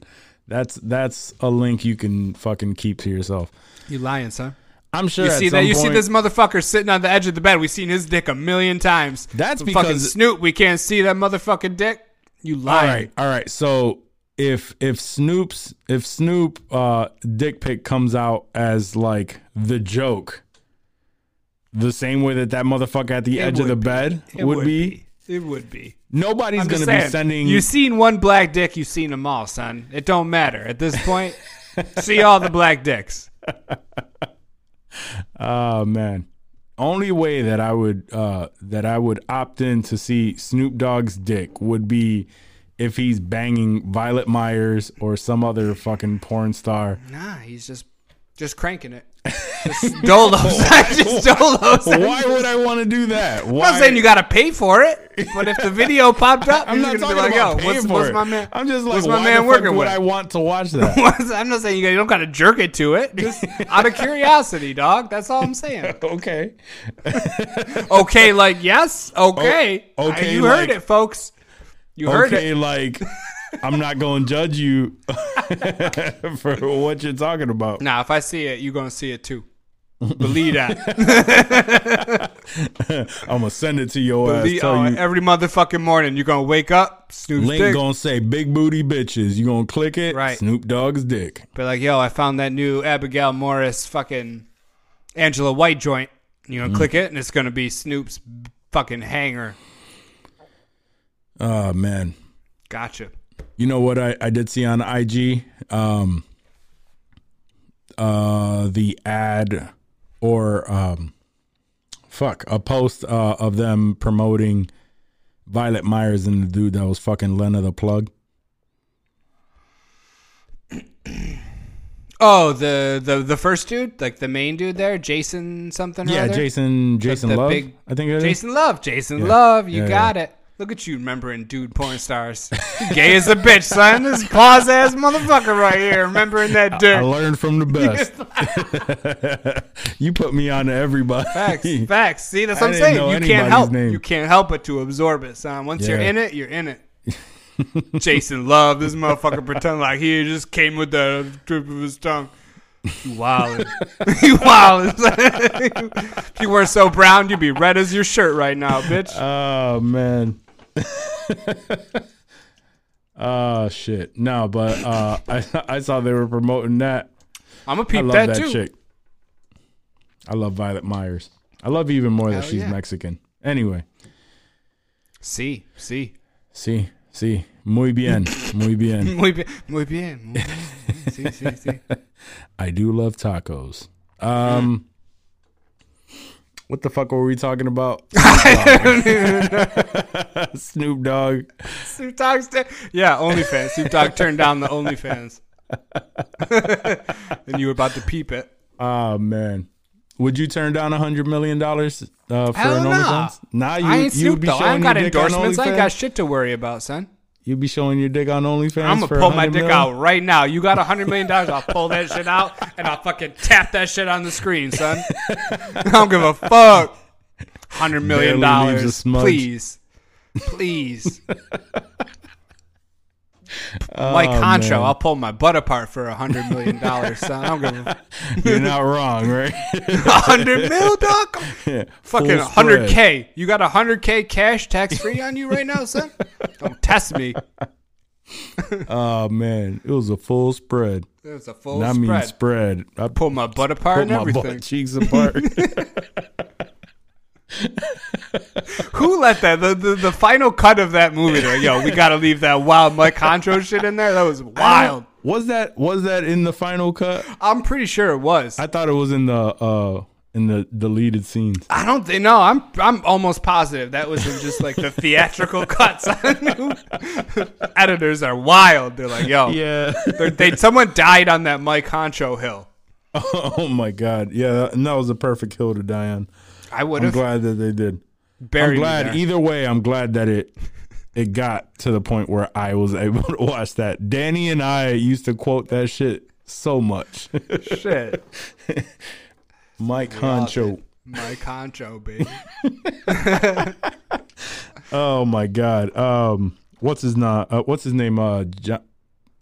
Speaker 4: That's that's a link you can fucking keep to yourself.
Speaker 5: You lying, son?
Speaker 4: I'm sure.
Speaker 5: You see that? You see this motherfucker sitting on the edge of the bed. We've seen his dick a million times.
Speaker 4: That's
Speaker 5: But fucking
Speaker 4: because-
Speaker 5: Snoop. We can't see that motherfucking dick. You
Speaker 4: All
Speaker 5: lying?
Speaker 4: right, all right. So if if Snoop's if Snoop uh dick pic comes out as like the joke, the same way that that motherfucker at the
Speaker 5: It
Speaker 4: edge of the
Speaker 5: be.
Speaker 4: bed
Speaker 5: It
Speaker 4: would, be,
Speaker 5: It would be.
Speaker 4: nobody's
Speaker 5: I'm
Speaker 4: gonna
Speaker 5: just
Speaker 4: be
Speaker 5: saying,
Speaker 4: sending.
Speaker 5: You've seen one black dick, You've seen them all, son. It don't matter at this point. see all the black dicks.
Speaker 4: Oh man. Only way that I would uh that I would opt in to see Snoop Dogg's dick would be if he's banging Violet Myers or some other fucking porn star.
Speaker 5: Nah, he's just just cranking it. Just dolos. just dolos.
Speaker 4: Why would I want to do that? Why?
Speaker 5: I'm not saying you got to pay for it, but if the video popped up,
Speaker 4: I'm
Speaker 5: you're
Speaker 4: not
Speaker 5: gonna
Speaker 4: talking
Speaker 5: be like,
Speaker 4: about
Speaker 5: "Yo, what's,
Speaker 4: for
Speaker 5: what's my man?
Speaker 4: I'm just like,
Speaker 5: what's my man
Speaker 4: the
Speaker 5: working
Speaker 4: would
Speaker 5: with?"
Speaker 4: I want to watch that?
Speaker 5: I'm not saying you, you don't got to jerk it to it, just out of curiosity, dog. That's all I'm saying.
Speaker 4: okay.
Speaker 5: Okay, like yes, okay,
Speaker 4: O- okay,
Speaker 5: you heard it, folks. You heard it.
Speaker 4: okay,
Speaker 5: it.
Speaker 4: like I'm not going to judge you for what you're talking about.
Speaker 5: Now, if I see it, you're gonna see it too. Believe that.
Speaker 4: I'm gonna send it to your ass. Tell
Speaker 5: oh,
Speaker 4: you,
Speaker 5: every motherfucking morning, you're gonna wake up, Snoop's
Speaker 4: link
Speaker 5: dick.
Speaker 4: gonna say big booty bitches. You gonna click it?
Speaker 5: Right.
Speaker 4: Snoop Dogg's dick.
Speaker 5: Be like, yo, I found that new Abigail Morris fucking Angela White joint. You
Speaker 4: Mm.
Speaker 5: gonna click it, and it's gonna be Snoop's fucking hanger.
Speaker 4: Oh man.
Speaker 5: Gotcha.
Speaker 4: You know what I, I did see on IG? Um uh the ad or um fuck, a post uh, of them promoting Violet Myers and the dude that was fucking Lena the plug.
Speaker 5: Oh, the the the first dude, like the main dude there, Jason something. or
Speaker 4: Yeah? Jason Jason
Speaker 5: the
Speaker 4: Love.
Speaker 5: big-
Speaker 4: I think it is.
Speaker 5: Jason Luv, Jason
Speaker 4: Yeah.
Speaker 5: Love, you
Speaker 4: Yeah,
Speaker 5: got it. Look at you remembering dude porn stars. Gay as a bitch, son. This pause ass motherfucker right here, remembering that
Speaker 4: dude.
Speaker 5: I
Speaker 4: learned from the best. you put me on to everybody.
Speaker 5: Facts, facts. See, that's what I'm saying. You can't help.
Speaker 4: name.
Speaker 5: You can't help but to absorb it, son. Once you're in it, you're in it. Jason Luv, this motherfucker pretend like he just came with the tip of his tongue. You wildin'. you wildin'. if you weren't so brown, you'd be red as your shirt right now, bitch.
Speaker 4: Oh man. Oh shit. No, but uh I I saw they were promoting that.
Speaker 5: I'm
Speaker 4: I
Speaker 5: peep
Speaker 4: love
Speaker 5: that,
Speaker 4: that,
Speaker 5: too.
Speaker 4: chick. I love Violet Myers. I love even more that she's
Speaker 5: yeah.
Speaker 4: Mexican. Anyway,
Speaker 5: See, see.
Speaker 4: see, see. Muy bien. Muy bien.
Speaker 5: Muy bien, muy bien. Muy bien. Sí, sí, sí.
Speaker 4: I do love tacos. Um What the fuck were we talking about? Snoop Dogg.
Speaker 5: Snoop Dogg's dead. Yeah, OnlyFans. Snoop Dogg turned down the OnlyFans. and you were about to peep it.
Speaker 4: Oh man. Would you turn down a hundred million dollars uh, for an. OnlyFans? Nah, you
Speaker 5: I ain't
Speaker 4: you
Speaker 5: Snoop
Speaker 4: be
Speaker 5: though. I ain't got
Speaker 4: your dick on
Speaker 5: endorsements. I ain't got shit to worry about, son.
Speaker 4: You be showing your dick on OnlyFans.
Speaker 5: I'm gonna pull my dick
Speaker 4: mil?
Speaker 5: out right now. You got a hundred million dollars? I'll pull that shit out and I'll fucking tap that shit on the screen, son. I don't give a fuck. Hundred million
Speaker 4: Barely leaves a
Speaker 5: dollars, please, please. Mike
Speaker 4: Oh,
Speaker 5: Concho,
Speaker 4: man.
Speaker 5: I'll pull my butt apart for a hundred million dollars, son. I don't give a
Speaker 4: You're not wrong, right?
Speaker 5: A hundred mil, doc.
Speaker 4: Yeah,
Speaker 5: Fucking hundred k. You got hundred k cash tax free on you right now, son? Don't test me.
Speaker 4: Oh man, it was a full spread.
Speaker 5: It was a full
Speaker 4: And I mean spread. I
Speaker 5: Pull my butt apart and
Speaker 4: my
Speaker 5: everything.
Speaker 4: butt cheeks apart.
Speaker 5: Who let that? The, the the final cut of that movie. Like, Yo, we gotta leave that wild Mike Concho shit in there. That was wild.
Speaker 4: was that was that in the final cut?
Speaker 5: I'm pretty sure it was.
Speaker 4: I thought it was in the uh in the deleted scenes.
Speaker 5: I don't think. No, I'm I'm almost positive that was in just like the theatrical cuts. Editors are wild. They're like, yo,
Speaker 4: Yeah.
Speaker 5: they someone died on that Mike Concho hill.
Speaker 4: oh my god. Yeah, and that was a perfect hill to die on.
Speaker 5: I would
Speaker 4: I'm
Speaker 5: have
Speaker 4: glad that they did.
Speaker 5: buried.
Speaker 4: I'm
Speaker 5: me
Speaker 4: glad
Speaker 5: there.
Speaker 4: either way. I'm glad that it it got to the point where I was able to watch that. Danny and I used to quote that shit so much.
Speaker 5: shit.
Speaker 4: Mike Honcho.
Speaker 5: Mike Concho, baby.
Speaker 4: Oh my god. Um, what's his na- uh, What's his name? Uh, John,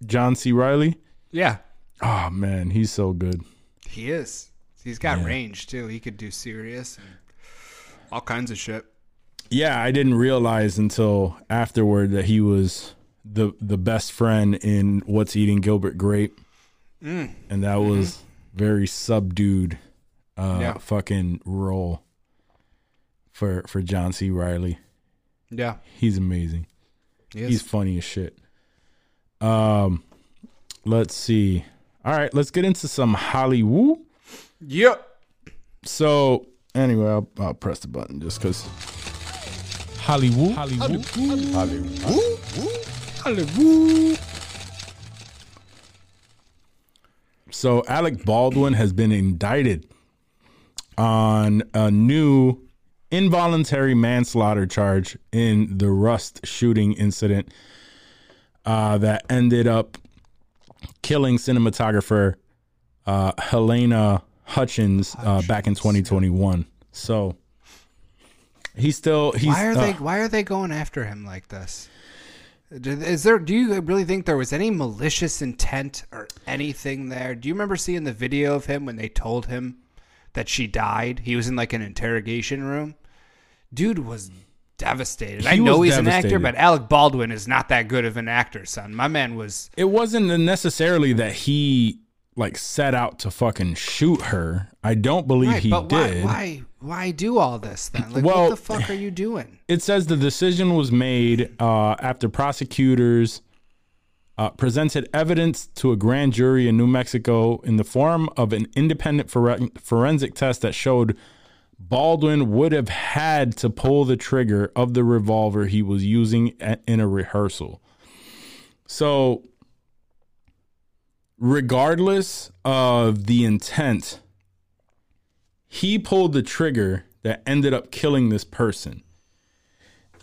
Speaker 4: John C. Reilly.
Speaker 5: Yeah,
Speaker 4: Oh man, he's so good.
Speaker 5: he is. He's got range too. He could do serious and all kinds of shit.
Speaker 4: Yeah, I didn't realize until afterward that he was the the best friend in What's Eating Gilbert Grape, and that was very subdued, uh,
Speaker 5: Yeah.
Speaker 4: fucking role for for John C. Reilly.
Speaker 5: Yeah,
Speaker 4: He's amazing.
Speaker 5: he.
Speaker 4: He's funny as shit. Um, let's see. All right, let's get into some Hollywood.
Speaker 5: yep.
Speaker 4: So anyway, I'll, I'll press the button just because. Hollywood. Hollywood.
Speaker 5: Hollywood. Hollywood.
Speaker 4: So Alec Baldwin has been indicted on a new involuntary manslaughter charge in the Rust shooting incident uh, that ended up killing cinematographer uh, Halyna Hutchins, uh, back in 2021. So he's still he's
Speaker 5: Why are they?
Speaker 4: uh,
Speaker 5: Why are they going after him like this? Is there? Do you really think there was any malicious intent or anything there? Do you remember seeing the video of him when they told him that she died? He was in like an interrogation room. Dude was devastated. I know he's an actor, but Alec Baldwin is not that good of an actor, son. My man was.
Speaker 4: it wasn't necessarily that he like set out to fucking shoot her. I don't believe
Speaker 5: Right,
Speaker 4: he
Speaker 5: but
Speaker 4: did.
Speaker 5: why? Why? Why do all this then? Like,
Speaker 4: Well-
Speaker 5: what the fuck are you doing?
Speaker 4: It says the decision was made uh, after prosecutors uh, presented evidence to a grand jury in New Mexico in the form of an independent fore- forensic test that showed Baldwin would have had to pull the trigger of the revolver he was using at, in a rehearsal. So, regardless of the intent, he pulled the trigger that ended up killing this person.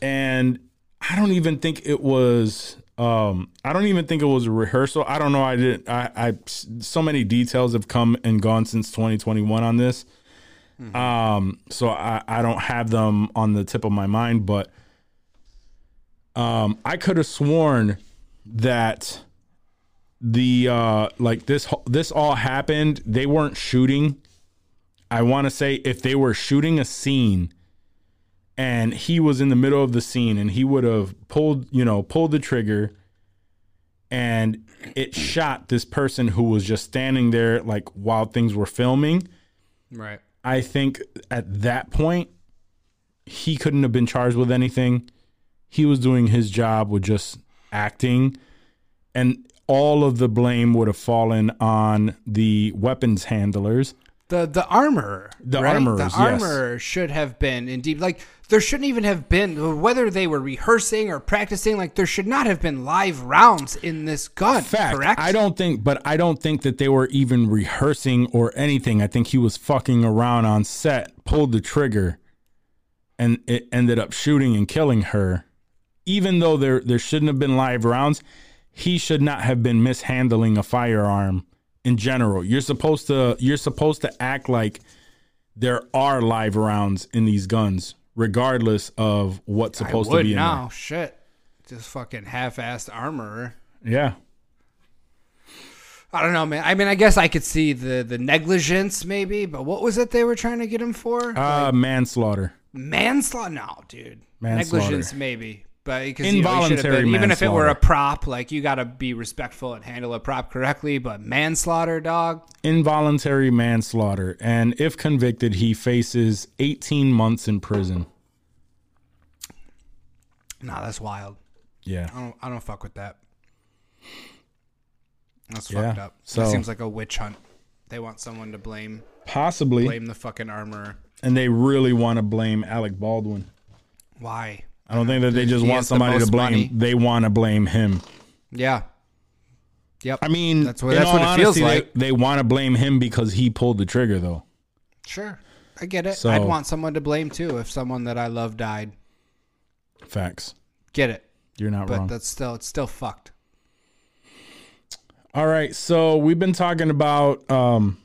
Speaker 4: And I don't even think it was um I don't even think it was a rehearsal. I don't know. I did I I so many details have come and gone since 2021 on this. Um so I I don't have them on the tip of my mind, but um I could have sworn that the uh like this this all happened they weren't shooting i want to say if they were shooting a scene and he was in the middle of the scene and he would have pulled you know pulled the trigger and it shot this person who was just standing there like while things were filming
Speaker 5: Right.
Speaker 4: I think at that point, he couldn't have been charged with anything. He was doing his job with just acting, and all of the blame would have fallen on the weapons handlers.
Speaker 5: The the armorer,
Speaker 4: The
Speaker 5: right?
Speaker 4: armorers,
Speaker 5: the
Speaker 4: yes.
Speaker 5: should have been indeed like there shouldn't even have been whether they were rehearsing or practicing. Like there should not have been live rounds in this gun.
Speaker 4: Fact,
Speaker 5: correct?
Speaker 4: I don't think, but I don't think that they were even rehearsing or anything. I think he was fucking around on set, pulled the trigger, and it ended up shooting and killing her. Even though there there shouldn't have been live rounds, he should not have been mishandling a firearm in general. You're supposed to you're supposed to act like there are live rounds in these guns, regardless of what's supposed to be in
Speaker 5: now.
Speaker 4: there.
Speaker 5: Shit, just fucking half-assed armorer.
Speaker 4: Yeah.
Speaker 5: I don't know, man. I mean, I guess I could see the the negligence maybe, but what was it they were trying to get him for?
Speaker 4: Uh, manslaughter.
Speaker 5: manslaughter? No, dude.
Speaker 4: Manslaughter.
Speaker 5: Negligence maybe. But because you know, you
Speaker 4: Involuntary
Speaker 5: been, even if it were a prop, like you got to be respectful and handle a prop correctly. But manslaughter, dog.
Speaker 4: Involuntary manslaughter. And if convicted, he faces 18 months in prison.
Speaker 5: Nah, that's wild.
Speaker 4: Yeah.
Speaker 5: I don't. I don't fuck with that. That's
Speaker 4: Yeah,
Speaker 5: fucked up.
Speaker 4: so-
Speaker 5: that seems like a witch hunt. They want someone to blame.
Speaker 4: Possibly.
Speaker 5: Blame the fucking armorer.
Speaker 4: And they really want to blame Alec Baldwin.
Speaker 5: Why?
Speaker 4: I don't think that they just
Speaker 5: He
Speaker 4: want somebody to blame.
Speaker 5: money.
Speaker 4: They want to blame him.
Speaker 5: Yeah. Yep.
Speaker 4: I mean,
Speaker 5: That's what-
Speaker 4: in
Speaker 5: that's
Speaker 4: all
Speaker 5: what it feels
Speaker 4: honesty,
Speaker 5: like.
Speaker 4: They, they want to blame him because he pulled the trigger, though.
Speaker 5: Sure. I get it.
Speaker 4: So-
Speaker 5: I'd want someone to blame too if someone that I love died.
Speaker 4: Facts.
Speaker 5: Get it.
Speaker 4: You're not
Speaker 5: But
Speaker 4: wrong.
Speaker 5: that's still it's still fucked.
Speaker 4: All right, so we've been talking about um,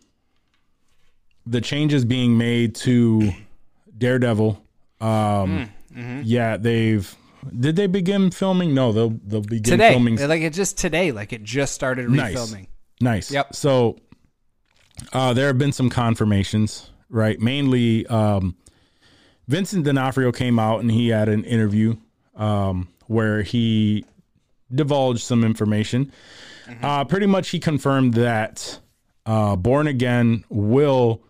Speaker 4: the changes being made to Daredevil. Um, Yeah, they've did they begin filming? No, they'll they'll begin
Speaker 5: Today.
Speaker 4: filming
Speaker 5: Like it just today, like it just started
Speaker 4: Nice.
Speaker 5: refilming.
Speaker 4: Nice.
Speaker 5: Yep.
Speaker 4: So uh, there have been some confirmations, right? Mainly, um, Vincent D'Onofrio came out and he had an interview um, where he divulged some information. Uh, pretty much, he confirmed that uh, Born Again will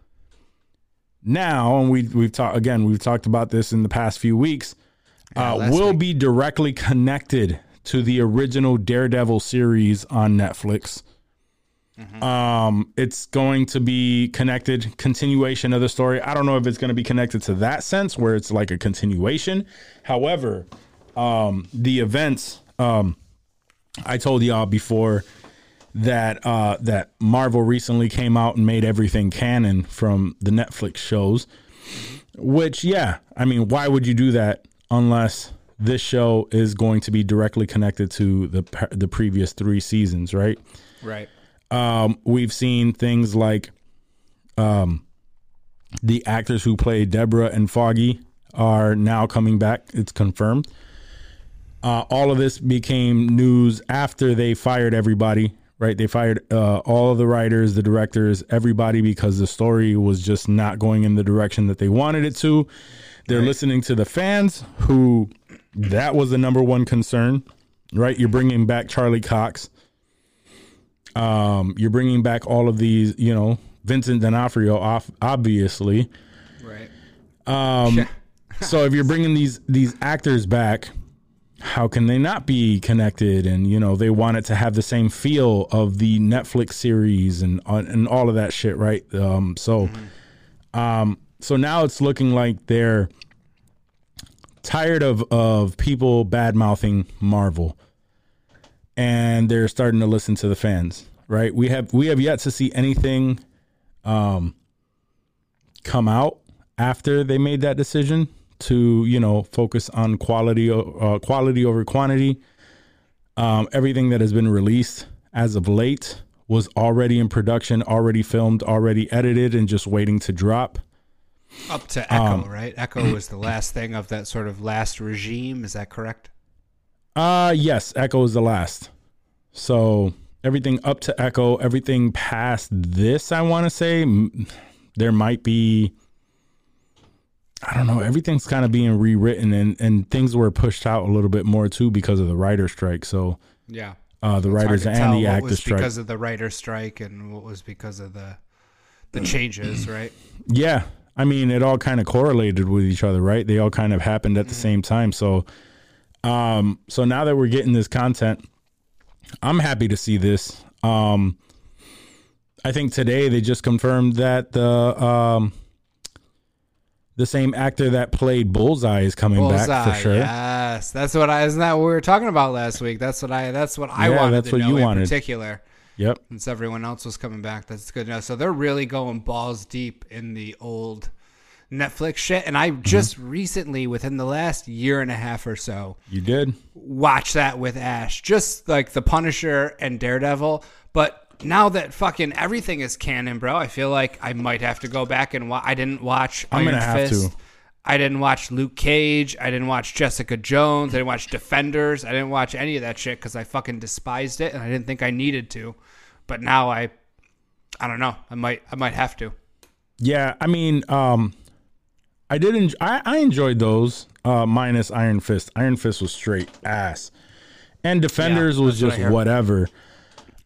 Speaker 4: now, and we we've talked again, we've talked about this in the past few weeks. Uh, will
Speaker 5: week.
Speaker 4: be directly connected to the original Daredevil series on Netflix. Um, it's going to be connected, continuation of the story. I don't know if it's going to be connected to that sense where it's like a continuation. However, um, the events, um, I told y'all before that uh, that Marvel recently came out and made everything canon from the Netflix shows. Which, yeah, I mean, why would you do that unless this show is going to be directly connected to the the previous three seasons, right?
Speaker 5: Right.
Speaker 4: Um, we've seen things like um, the actors who play Deborah and Foggy are now coming back. It's confirmed. Uh, all of this became news after they fired everybody. Right, they fired uh, all of the writers, the directors, everybody because the story was just not going in the direction that they wanted it to. They're listening to the fans, who that was the number one concern. Right, you're bringing back Charlie Cox. Um, you're bringing back all of these, you know, Vincent D'Onofrio, off, obviously.
Speaker 5: Right.
Speaker 4: Um, so if you're bringing these these actors back, how can they not be connected? And you know, they want it to have the same feel of the Netflix series and uh, and all of that shit, right? Um, so, um, so now it's looking like they're tired of of people bad mouthing Marvel, and they're starting to listen to the fans. Right? We have we have yet to see anything um, come out after they made that decision to you know focus on quality uh, quality over quantity. Um, everything that has been released as of late was already in production, already filmed, already edited, and just waiting to drop.
Speaker 5: Up to Echo,
Speaker 4: Um,
Speaker 5: right? Echo was the last thing of that sort of last regime. Is that correct?
Speaker 4: Uh yes, Echo is the last. So everything up to Echo, everything past this, I want to say, m- there might be. I don't know. Everything's kind of being rewritten, and and things were pushed out a little bit more too because of the writer strike. So
Speaker 5: Yeah.
Speaker 4: uh, the
Speaker 5: It's
Speaker 4: writers and the actors strike.
Speaker 5: because of the writer strike and what was because of the the changes, right?
Speaker 4: Yeah. I mean, it all kind of correlated with each other, right? They all kind of happened at the same time. So, um, so now that we're getting this content, I'm happy to see this. Um, I think today they just confirmed that the um, the same actor that played Bullseye is coming back for sure.
Speaker 5: Yes, that's what I. Isn't that what we were talking about last week? That's what I. That's what I
Speaker 4: Yeah,
Speaker 5: wanted
Speaker 4: that's what you
Speaker 5: in
Speaker 4: wanted.
Speaker 5: particular.
Speaker 4: Yep.
Speaker 5: Since everyone else was coming back, that's good to know. So they're really going balls deep in the old Netflix shit. And
Speaker 4: Mm-hmm.
Speaker 5: I just recently, within the last year and a half or so,
Speaker 4: You did.
Speaker 5: watch that with Ash, just like the Punisher and Daredevil. But now that fucking everything is canon, bro, I feel like I might have to go back and watch. I didn't watch
Speaker 4: I'm
Speaker 5: Iron
Speaker 4: gonna have
Speaker 5: Fist.
Speaker 4: to.
Speaker 5: I didn't watch Luke Cage. I didn't watch Jessica Jones. I didn't watch Defenders. I didn't watch any of that shit because I fucking despised it and I didn't think I needed to. But now I, I don't know. I might. I might have to.
Speaker 4: Yeah, I mean, um, I did. Enjoy, I I enjoyed those. Uh, minus Iron Fist. Iron Fist was straight ass, and Defenders was
Speaker 5: just what I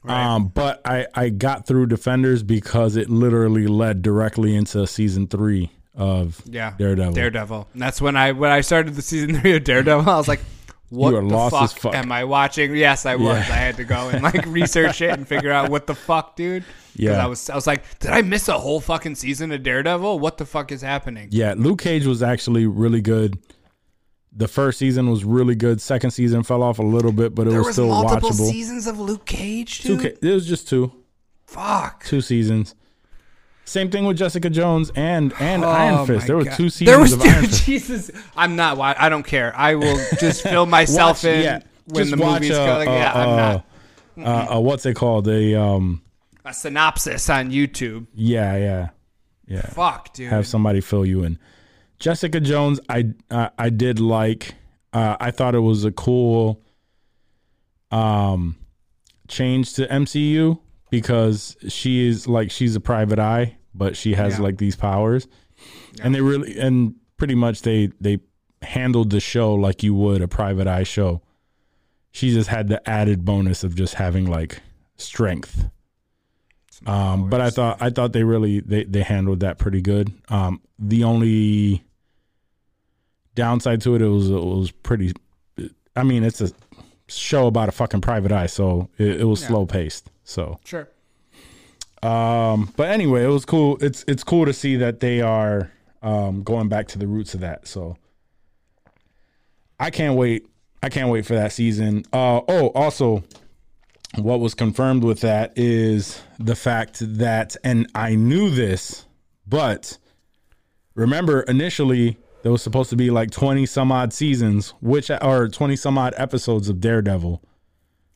Speaker 4: whatever. Um, but I I got through Defenders because it literally led directly into season three of
Speaker 5: Yeah,
Speaker 4: Daredevil.
Speaker 5: Daredevil. And that's when I when I started the season three of Daredevil. I was like, "What the fuck,
Speaker 4: fuck.
Speaker 5: am I watching?" Yes, I was.
Speaker 4: Yeah.
Speaker 5: I had to go and like research it and figure out what the fuck, dude.
Speaker 4: Yeah.
Speaker 5: I was I was like, "Did I miss a whole fucking season of Daredevil? What the fuck is happening?"
Speaker 4: Yeah, Luke Cage was actually really good. The first season was really good. Second season fell off a little bit, but it
Speaker 5: There
Speaker 4: was,
Speaker 5: was
Speaker 4: still
Speaker 5: multiple
Speaker 4: watchable.
Speaker 5: seasons of Luke Cage,
Speaker 4: Two,
Speaker 5: dude.
Speaker 4: ca- it was just two,
Speaker 5: Fuck.
Speaker 4: two seasons. Same thing with Jessica Jones and and Iron
Speaker 5: Oh
Speaker 4: Fist.
Speaker 5: my
Speaker 4: There were two seasons
Speaker 5: There was
Speaker 4: of
Speaker 5: two,
Speaker 4: Iron Fist.
Speaker 5: Jesus, I'm not. I don't care. I will just fill myself
Speaker 4: Watch-
Speaker 5: in
Speaker 4: yeah,
Speaker 5: when
Speaker 4: just
Speaker 5: the
Speaker 4: watch,
Speaker 5: movie's
Speaker 4: uh,
Speaker 5: going. Yeah,
Speaker 4: uh,
Speaker 5: I'm not.
Speaker 4: Uh, what's it called? A um,
Speaker 5: A synopsis on YouTube.
Speaker 4: yeah, yeah, yeah.
Speaker 5: Fuck, dude.
Speaker 4: Have somebody fill you in. Jessica Jones, I uh, I did like. Uh, I thought it was a cool um change to MCU because she is like she's a private eye, but she has
Speaker 5: Yeah.
Speaker 4: like these powers, and they really and pretty much they they handled the show like you would a private eye show. She just had the added bonus of just having like strength. Um, but I thought I thought they really they, they handled that pretty good. Um, the only downside to it, it was it was pretty. I mean, it's a show about a fucking private eye, so it, it was slow paced. So,
Speaker 5: Sure.
Speaker 4: um, but anyway, it was cool. It's it's cool to see that they are um, going back to the roots of that. So, I can't wait. I can't wait for that season. Uh, oh, also, what was confirmed with that is the fact that, and I knew this, but remember initially there was supposed to be like 20 some odd seasons, which are 20 some odd episodes of Daredevil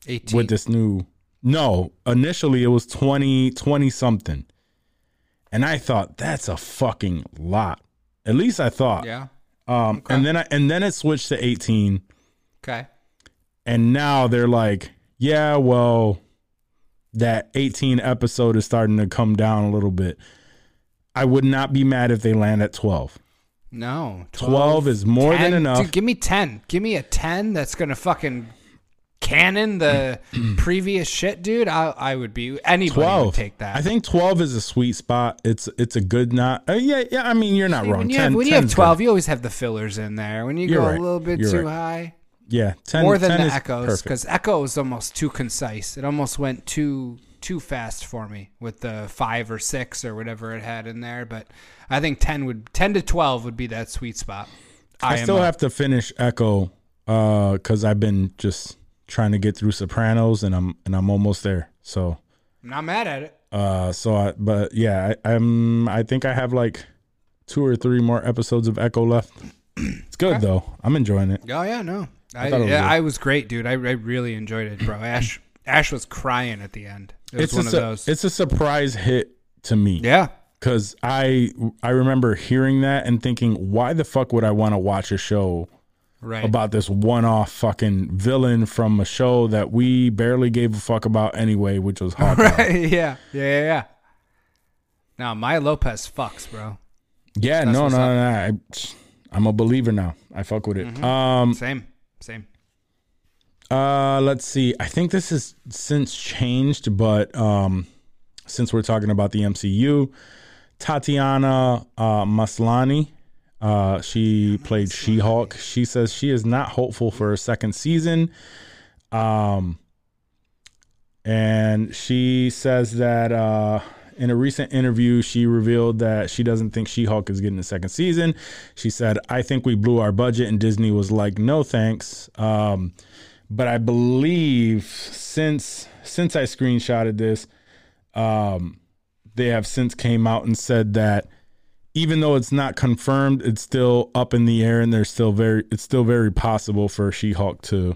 Speaker 5: 18.
Speaker 4: with this new. No, initially it was 20, 20 something. And I thought that's a fucking lot. At least I thought.
Speaker 5: yeah.
Speaker 4: Um, and then I, and then it switched to 18
Speaker 5: Okay.
Speaker 4: and now they're like, yeah, well, that 18 episode is starting to come down a little bit. I would not be mad if they land at 12.
Speaker 5: No.
Speaker 4: 12 is more than enough.
Speaker 5: Dude, give me 10. Give me a 10 that's going to fucking canon the previous shit, dude. I, I would be. Anybody
Speaker 4: 12.
Speaker 5: would take that.
Speaker 4: I think 12 is a sweet spot. It's it's a good not. Uh, yeah, yeah, I mean, you're not wrong.
Speaker 5: when you,
Speaker 4: 10,
Speaker 5: have, when you have 12,
Speaker 4: good.
Speaker 5: you always have the fillers in there. When you
Speaker 4: You're
Speaker 5: go
Speaker 4: right.
Speaker 5: a little bit
Speaker 4: You're
Speaker 5: too
Speaker 4: right.
Speaker 5: high,
Speaker 4: yeah, 10
Speaker 5: more than
Speaker 4: 10
Speaker 5: the
Speaker 4: is
Speaker 5: echoes, because echo was almost too concise. It almost went too too fast for me with the five or six or whatever it had in there. But I think 10 would 10 to 12 would be that sweet spot.
Speaker 4: I,
Speaker 5: am
Speaker 4: still have to finish Echo uh cuz I've been just trying to get through Sopranos and I'm and I'm almost there. So
Speaker 5: I'm not mad at it.
Speaker 4: Uh, so I, but yeah, I, I'm. I think I have like two or three more episodes of Echo left. It's good though. I'm enjoying it.
Speaker 5: Oh yeah, no, I,
Speaker 4: it was
Speaker 5: yeah. I was great, dude. I, I really enjoyed it, bro. Ash Ash was crying at the end. It
Speaker 4: It's
Speaker 5: one
Speaker 4: a,
Speaker 5: of
Speaker 4: su-
Speaker 5: those.
Speaker 4: It's a surprise hit to me.
Speaker 5: yeah,
Speaker 4: Cause I I remember hearing that and thinking, why the fuck would I want to watch a show
Speaker 5: right.
Speaker 4: about this one-off fucking villain from a show that we barely gave a fuck about anyway, which was Hawkeye.
Speaker 5: right. Yeah, yeah, yeah, yeah. Now Maya Lopez fucks, bro.
Speaker 4: Yeah, no, no, no, no. I, I'm a believer now. I fuck with it.
Speaker 5: Mm-hmm.
Speaker 4: Um,
Speaker 5: Same, same.
Speaker 4: Uh, let's see. I think this has since changed, but um, since we're talking about the MCU, Tatiana uh, Maslany, uh, she played She-Hulk. She says she is not hopeful for a second season. Um, and she says that uh, in a recent interview, she revealed that she doesn't think She Hulk is getting a second season. She said, I think we blew our budget, and Disney was like, no thanks. Um, but I believe since since I screenshotted this, um, they have since came out and said that even though it's not confirmed, it's still up in the air, and there's still very it's still very possible for She-Hulk to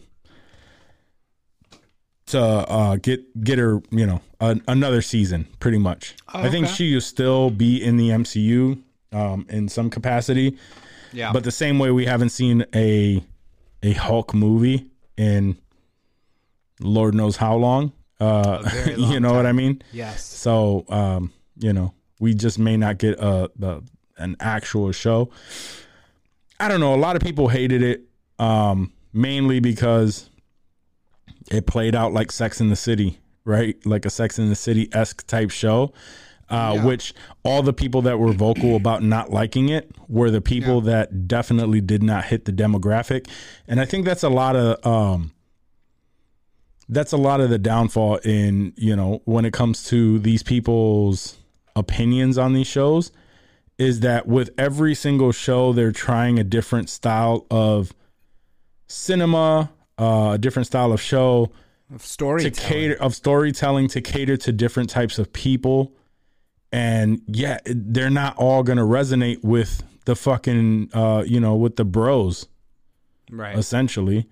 Speaker 4: to uh, get get her you know a, another season, pretty much. I think
Speaker 5: okay.
Speaker 4: she will still be in the MCU um, in some capacity.
Speaker 5: Yeah.
Speaker 4: But the same way we haven't seen a a Hulk movie in Lord knows how long. Uh,
Speaker 5: very
Speaker 4: you
Speaker 5: long
Speaker 4: know what I mean?
Speaker 5: Yes.
Speaker 4: So, um, you know, we just may not get a, a an actual show. I don't know. A lot of people hated it, um, mainly because it played out like Sex in the City, right? Like a Sex in the City esque type show. Uh,
Speaker 5: Yeah.
Speaker 4: Which all the people that were vocal about not liking it were the people that definitely did not hit the demographic, and I think that's a lot of um, that's a lot of the downfall in you know when it comes to these people's opinions on these shows is that with every single show they're trying a different style of cinema uh, a different style of show
Speaker 5: Of
Speaker 4: to
Speaker 5: storytelling.
Speaker 4: cater of storytelling to cater to different types of people and yeah they're not all gonna resonate with the fucking uh you know with the bros
Speaker 5: Right.
Speaker 4: essentially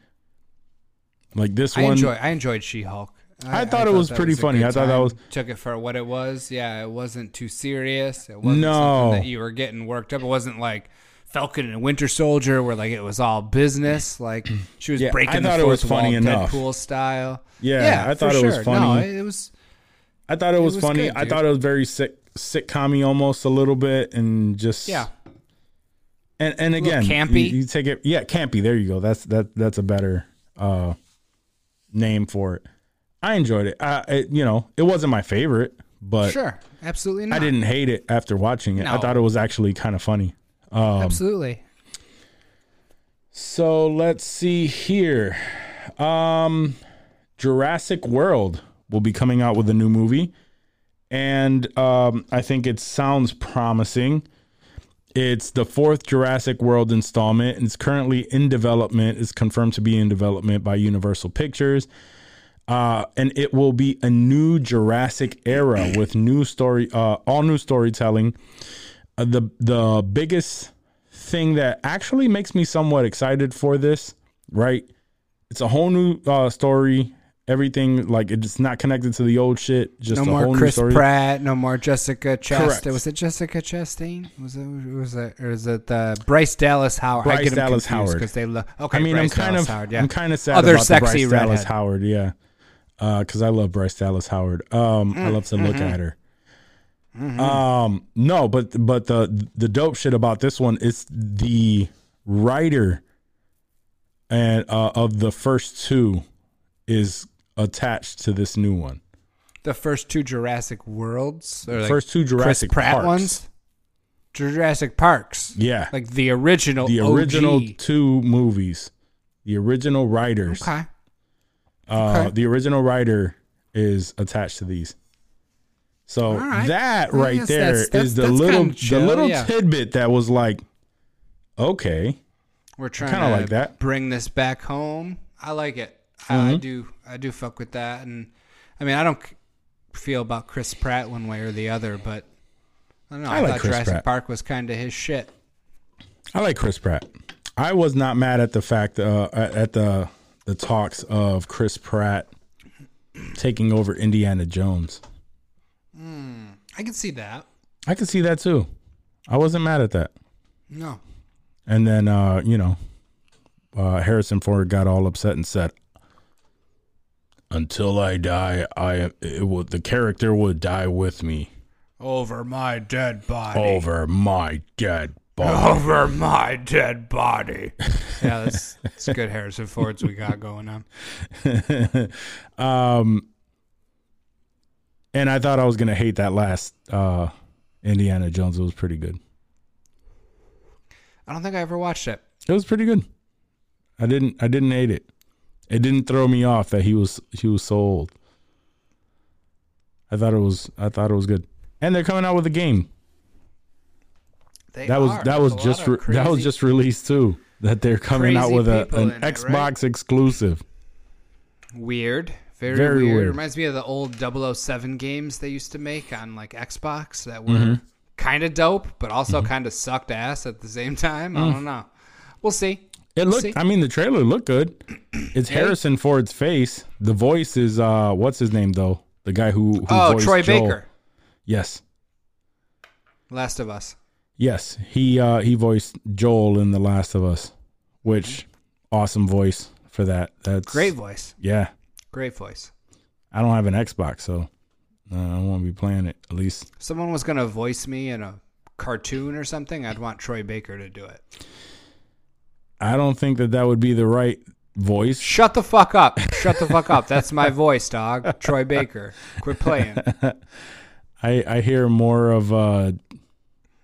Speaker 4: like this
Speaker 5: I
Speaker 4: one
Speaker 5: enjoy. I enjoyed She-Hulk.
Speaker 4: I thought it was pretty
Speaker 5: a
Speaker 4: funny. I thought that was-
Speaker 5: took it for what it was. Yeah, it wasn't too serious. It wasn't
Speaker 4: No.
Speaker 5: something that you were getting worked up. It wasn't like Falcon and Winter Soldier, where like it was all business. Like she was
Speaker 4: Yeah, I
Speaker 5: breaking the
Speaker 4: thought it was funny
Speaker 5: wall,
Speaker 4: enough.
Speaker 5: Deadpool style.
Speaker 4: Yeah, I
Speaker 5: for
Speaker 4: thought it was
Speaker 5: sure.
Speaker 4: funny.
Speaker 5: No, it was.
Speaker 4: I thought it was,
Speaker 5: was
Speaker 4: funny.
Speaker 5: good,
Speaker 4: I thought it was very sick, sitcom almost a little bit, and just
Speaker 5: Yeah,
Speaker 4: and and again,
Speaker 5: campy.
Speaker 4: You, you take it, yeah, campy. There you go. That's that. That's a better uh name for it. I enjoyed it. I, it you know, it wasn't my favorite, but
Speaker 5: sure, absolutely not.
Speaker 4: I didn't hate it after watching it. I thought it was actually kind of funny.
Speaker 5: absolutely.
Speaker 4: So let's see here. Um Jurassic World will be coming out with a new movie. And um I think it sounds promising. It's the fourth Jurassic World installment. and It's currently in development. It's confirmed to be in development by Universal Pictures. Uh, and it will be a new Jurassic era with new story, uh, all new storytelling. Uh, the the biggest thing that actually makes me somewhat excited for this, right? It's a whole new uh, story. Everything like it's not connected to the old shit. Just
Speaker 5: No
Speaker 4: a
Speaker 5: more
Speaker 4: whole
Speaker 5: Chris
Speaker 4: new story.
Speaker 5: Pratt. No more Jessica
Speaker 4: Correct.
Speaker 5: Chastain. Was it Jessica Chastain? Was it? Was it? Or is it uh, Bryce Dallas Howard? I
Speaker 4: Bryce Dallas Howard.
Speaker 5: 'cause they look. Okay,
Speaker 4: I mean,
Speaker 5: Bryce
Speaker 4: I'm kind
Speaker 5: Dallas
Speaker 4: of,
Speaker 5: Howard, yeah.
Speaker 4: I'm kind of sad
Speaker 5: Other
Speaker 4: about
Speaker 5: sexy
Speaker 4: the Bryce Dallas. Howard, yeah, because I love Bryce Dallas Howard. Um, I love to look
Speaker 5: Mm-hmm.
Speaker 4: at her. Um, no, but but the the dope shit about this one is the writer and uh, of the first two is attached to this new one.
Speaker 5: The first two Jurassic Worlds. Or like
Speaker 4: first two Jurassic
Speaker 5: Chris Pratt
Speaker 4: Parks.
Speaker 5: ones. Jurassic Parks.
Speaker 4: Yeah,
Speaker 5: Like the original.
Speaker 4: the
Speaker 5: OG.
Speaker 4: original two movies, the original writers.
Speaker 5: Okay.
Speaker 4: Uh,
Speaker 5: Okay.
Speaker 4: The original writer is attached to these. So
Speaker 5: right.
Speaker 4: that right
Speaker 5: yes,
Speaker 4: there
Speaker 5: that's-
Speaker 4: is the little
Speaker 5: chill,
Speaker 4: the little
Speaker 5: yeah.
Speaker 4: tidbit that was like, okay,
Speaker 5: We're trying
Speaker 4: kinda
Speaker 5: to
Speaker 4: like that.
Speaker 5: bring this back home. I like it.
Speaker 4: Mm-hmm.
Speaker 5: I do. I do fuck with that. And I mean, I don't feel about Chris Pratt one way or the other, but I don't know.
Speaker 4: I
Speaker 5: I,
Speaker 4: like
Speaker 5: thought
Speaker 4: Chris
Speaker 5: Jurassic
Speaker 4: Pratt.
Speaker 5: Park was kind of his shit.
Speaker 4: I like Chris Pratt. I was not mad at the fact uh, at the the talks of Chris Pratt taking over Indiana Jones.
Speaker 5: I can see that.
Speaker 4: I can see that too. I wasn't mad at that.
Speaker 5: No.
Speaker 4: And then uh, you know, uh, Harrison Ford got all upset and said, "Until I die, I it would the character would die with me
Speaker 5: Over my dead body.
Speaker 4: over my dead body."
Speaker 5: Over my dead body. yeah, that's, that's good Harrison Fords we got going on.
Speaker 4: um, and I thought I was gonna hate that last uh, Indiana Jones. It was pretty good.
Speaker 5: I don't think I ever watched it.
Speaker 4: It was pretty good. I didn't. I didn't hate it. It didn't throw me off that he was he was so old. I thought it was. I thought it was good. And they're coming out with a game.
Speaker 5: They
Speaker 4: That was that was
Speaker 5: There's
Speaker 4: just re- that was just released too. That they're coming out with a, an
Speaker 5: in it, right?
Speaker 4: Xbox exclusive.
Speaker 5: weird. Very,
Speaker 4: Very
Speaker 5: weird.
Speaker 4: weird.
Speaker 5: Reminds me of the old 007 games they used to make on like Xbox that were
Speaker 4: Mm-hmm.
Speaker 5: kind of dope, but also kind of sucked ass at the same time. I don't know. We'll see.
Speaker 4: It looked.
Speaker 5: see.
Speaker 4: I mean, the trailer looked good. It's Harrison Ford's face. The voice is uh, what's his name though? The guy who, who
Speaker 5: oh, Troy
Speaker 4: Joel.
Speaker 5: Baker,
Speaker 4: Yes.
Speaker 5: Last of Us.
Speaker 4: Yes, he uh he voiced Joel in The Last of Us, which awesome voice for that. That's
Speaker 5: Great voice.
Speaker 4: Yeah,
Speaker 5: Great voice.
Speaker 4: I don't have an Xbox, so uh, I won't be playing it. At least
Speaker 5: If someone was gonna voice me in a cartoon or something, I'd want Troy Baker to do it.
Speaker 4: I don't think that that would be the right voice.
Speaker 5: Shut the fuck up. Shut the fuck up. That's my voice, dog. Troy Baker. Quit playing.
Speaker 4: I I hear more of uh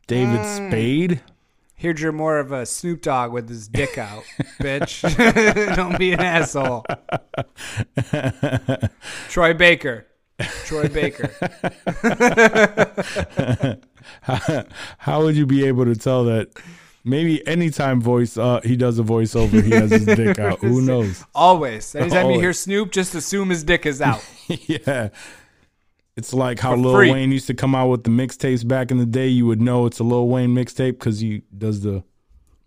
Speaker 4: David
Speaker 5: Mm.
Speaker 4: Spade.
Speaker 5: Here'd you're more of a Snoop Dogg with his dick out, bitch. Don't be an asshole. Troy Baker. Troy Baker.
Speaker 4: How would you be able to tell that? Maybe anytime voice uh he does a voiceover, he has his dick out. Who knows?
Speaker 5: Always. Anytime you hear Snoop, just assume his dick is out.
Speaker 4: yeah. It's like how
Speaker 5: For
Speaker 4: Lil
Speaker 5: free.
Speaker 4: Wayne used to come out with the mixtapes back in the day. You would know it's a Lil Wayne mixtape because he does the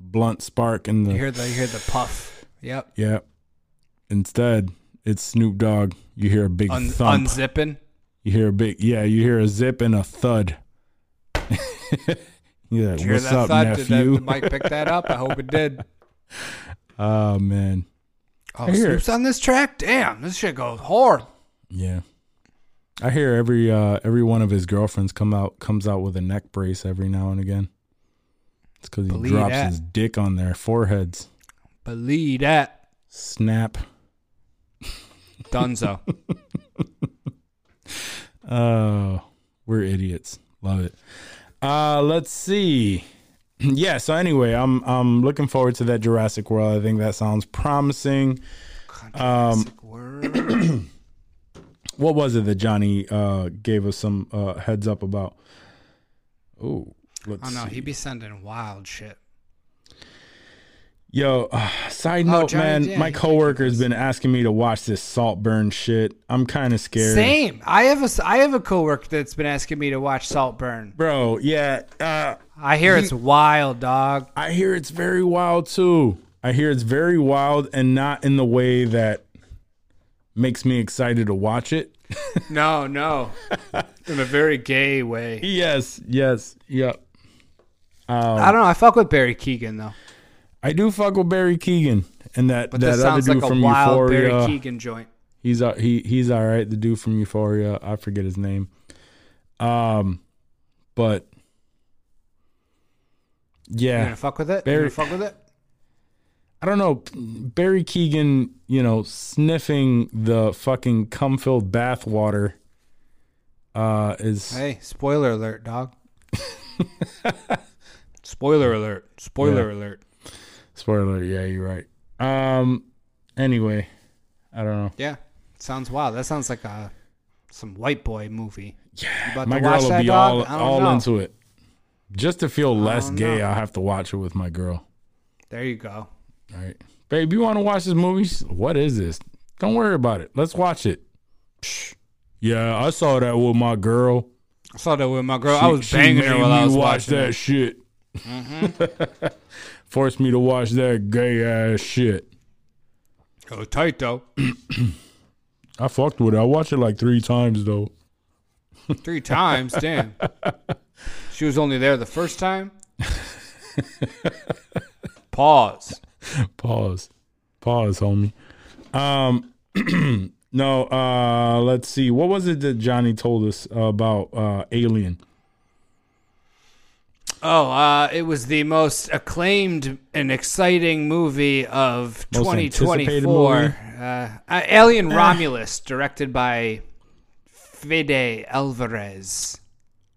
Speaker 4: blunt spark and the
Speaker 5: You hear the you hear the puff. Yep.
Speaker 4: yeah. Instead, it's Snoop Dogg. You hear a big
Speaker 5: Un-
Speaker 4: thump.
Speaker 5: unzipping.
Speaker 4: you hear a big yeah. You hear a zip and a thud. yeah,
Speaker 5: Did you hear
Speaker 4: what's
Speaker 5: that
Speaker 4: up,
Speaker 5: thud? Did that,
Speaker 4: nephew?
Speaker 5: the mic pick that up? I hope it did.
Speaker 4: oh man,
Speaker 5: Oh,
Speaker 4: I hear
Speaker 5: Snoop's on this track? Damn, this shit goes hard.
Speaker 4: yeah. I hear every uh every one of his girlfriends come out comes out with a neck brace every now and again. It's because he
Speaker 5: Believe
Speaker 4: drops
Speaker 5: that.
Speaker 4: his dick on their foreheads.
Speaker 5: Believe that.
Speaker 4: Snap.
Speaker 5: Dunzo.
Speaker 4: Oh, we're idiots. Love it. Uh, let's see. Yeah. So anyway, I'm I'm looking forward to that Jurassic World. I think that sounds promising. Um. What was it that Johnny uh gave us some uh heads up about? Oh, let's
Speaker 5: Oh no,
Speaker 4: see.
Speaker 5: he be sending wild shit.
Speaker 4: Yo, uh, side
Speaker 5: Oh,
Speaker 4: note,
Speaker 5: Johnny,
Speaker 4: man,
Speaker 5: yeah,
Speaker 4: my
Speaker 5: he
Speaker 4: coworker's been asking me to watch this Saltburn shit. I'm kind of scared.
Speaker 5: Same. I have a I have a coworker that's been asking me to watch Saltburn.
Speaker 4: Bro, yeah. Uh
Speaker 5: I hear it's wild, dog.
Speaker 4: I hear it's very wild too. I hear it's very wild and not in the way that makes me excited to watch it.
Speaker 5: No, no. In a very gay way.
Speaker 4: Yes, yes, yep.
Speaker 5: I don't know. I fuck with Barry Keoghan though.
Speaker 4: I do fuck with Barry Keoghan and that
Speaker 5: But
Speaker 4: that other
Speaker 5: sounds
Speaker 4: dude
Speaker 5: like a
Speaker 4: from
Speaker 5: wild
Speaker 4: Euphoria.
Speaker 5: Barry Keoghan joint.
Speaker 4: He's uh, he he's all right. The dude from Euphoria, I forget his name. Um, but
Speaker 5: You
Speaker 4: yeah,
Speaker 5: gonna fuck with it?
Speaker 4: Barry-
Speaker 5: You gonna fuck with it?
Speaker 4: I don't know. Barry Keoghan, you know, sniffing the fucking cum-filled bathwater, uh, is
Speaker 5: Hey, spoiler alert, dog. spoiler alert. Spoiler
Speaker 4: Yeah.
Speaker 5: alert.
Speaker 4: Spoiler. Yeah, you're right. Um, anyway, I don't know.
Speaker 5: Yeah. Sounds wild. That sounds like a some white boy movie. Yeah.
Speaker 4: My girl will be
Speaker 5: dog?
Speaker 4: all all
Speaker 5: know.
Speaker 4: into it. Just to feel less gay,
Speaker 5: know.
Speaker 4: I'll have to watch it with my girl.
Speaker 5: There you go.
Speaker 4: All right, babe, you want to watch this movie? What is this? Don't worry about it. Let's watch it. Yeah, I saw that with my girl.
Speaker 5: I saw that with my girl.
Speaker 4: She-
Speaker 5: I was banging her while I was
Speaker 4: watch
Speaker 5: watching
Speaker 4: that
Speaker 5: it.
Speaker 4: shit.
Speaker 5: Mm-hmm.
Speaker 4: Forced me to watch that gay ass shit.
Speaker 5: It was tight though.
Speaker 4: I fucked with it. I watched it like three times though.
Speaker 5: Three times, damn. She was only there the first time. Pause.
Speaker 4: Pause. Pause, homie. Um no, uh let's see. What was it that Johnny told us about uh Alien?
Speaker 5: Oh, uh, it was the most acclaimed and exciting movie of
Speaker 4: Most anticipated
Speaker 5: 2024.
Speaker 4: movie?
Speaker 5: Uh, uh, Alien Romulus, directed by Fede Alvarez.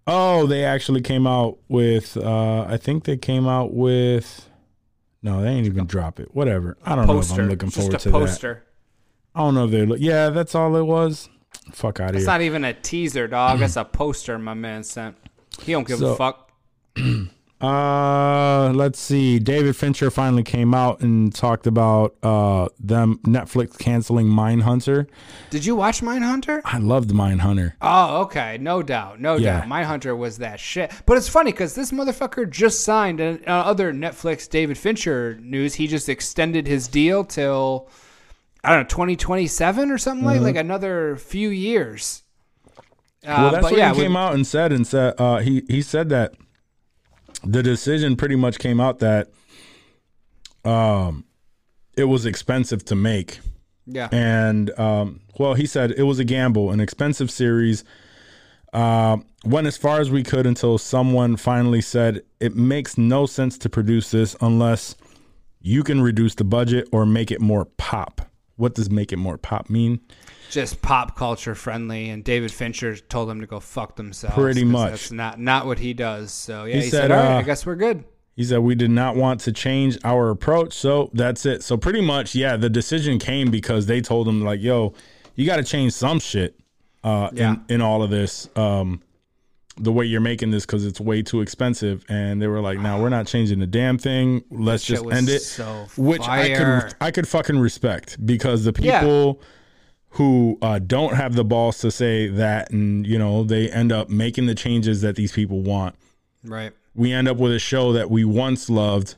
Speaker 4: Oh, they actually came out with uh I think they came out with no, they ain't even drop it. Whatever. I don't know if I'm looking
Speaker 5: Just
Speaker 4: forward
Speaker 5: a
Speaker 4: to that.
Speaker 5: poster.
Speaker 4: I don't know if they look yeah, that's all it was. Fuck out of
Speaker 5: It's
Speaker 4: here.
Speaker 5: not even a teaser, dog. That's a poster my man sent. He don't give
Speaker 4: So-
Speaker 5: a fuck.
Speaker 4: Uh, let's see. David Fincher finally came out and talked about uh them Netflix canceling Mindhunter.
Speaker 5: Did you watch Mindhunter?
Speaker 4: I loved Mindhunter.
Speaker 5: Oh, okay. No doubt. No
Speaker 4: Yeah.
Speaker 5: doubt. Mindhunter was that shit. But it's funny because this motherfucker just signed and uh, other Netflix David Fincher news. He just extended his deal till, I don't know, 2027 or something like like another few years. Uh,
Speaker 4: Mm-hmm. well, that's
Speaker 5: but
Speaker 4: what
Speaker 5: yeah,
Speaker 4: he came out and said and said uh he he said that the decision pretty much came out that um it was expensive to make
Speaker 5: Yeah.
Speaker 4: and um, well, he said it was a gamble, an expensive series. Uh, went as far as we could until someone finally said it makes no sense to produce this unless you can reduce the budget or make it more pop. What does make it more pop mean?
Speaker 5: just pop culture friendly, and David Fincher told them to go fuck themselves.
Speaker 4: Pretty much.
Speaker 5: That's not not what he does. So yeah,
Speaker 4: He
Speaker 5: he,
Speaker 4: said,
Speaker 5: said, "All right,
Speaker 4: uh,
Speaker 5: I guess we're good."
Speaker 4: He said we did not want to change our approach, so that's it. So pretty much, yeah, the decision came because they told him like, "Yo, you got to change some shit uh,
Speaker 5: Yeah.
Speaker 4: in in all of this, um, the way you're making this because it's way too expensive." And they were like, "No, we're not changing the damn thing. Let's just end it."
Speaker 5: so
Speaker 4: Which I could I could fucking respect because the
Speaker 5: Yeah.
Speaker 4: people. Who uh, don't have the balls to say that, and you know they end up making the changes that these people want
Speaker 5: Right.
Speaker 4: we end up with a show that we once loved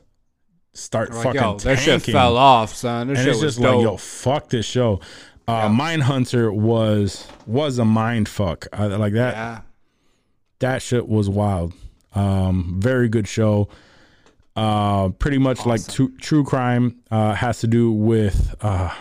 Speaker 4: start
Speaker 5: Like,
Speaker 4: fucking
Speaker 5: yo, that shit fell off, son. This
Speaker 4: and
Speaker 5: shit
Speaker 4: it's
Speaker 5: was
Speaker 4: just
Speaker 5: dope.
Speaker 4: like yo fuck this show uh mindhunter was was a mind fuck I, like that
Speaker 5: yeah.
Speaker 4: That shit was wild um very good show uh pretty much like true, true crime uh has to do with uh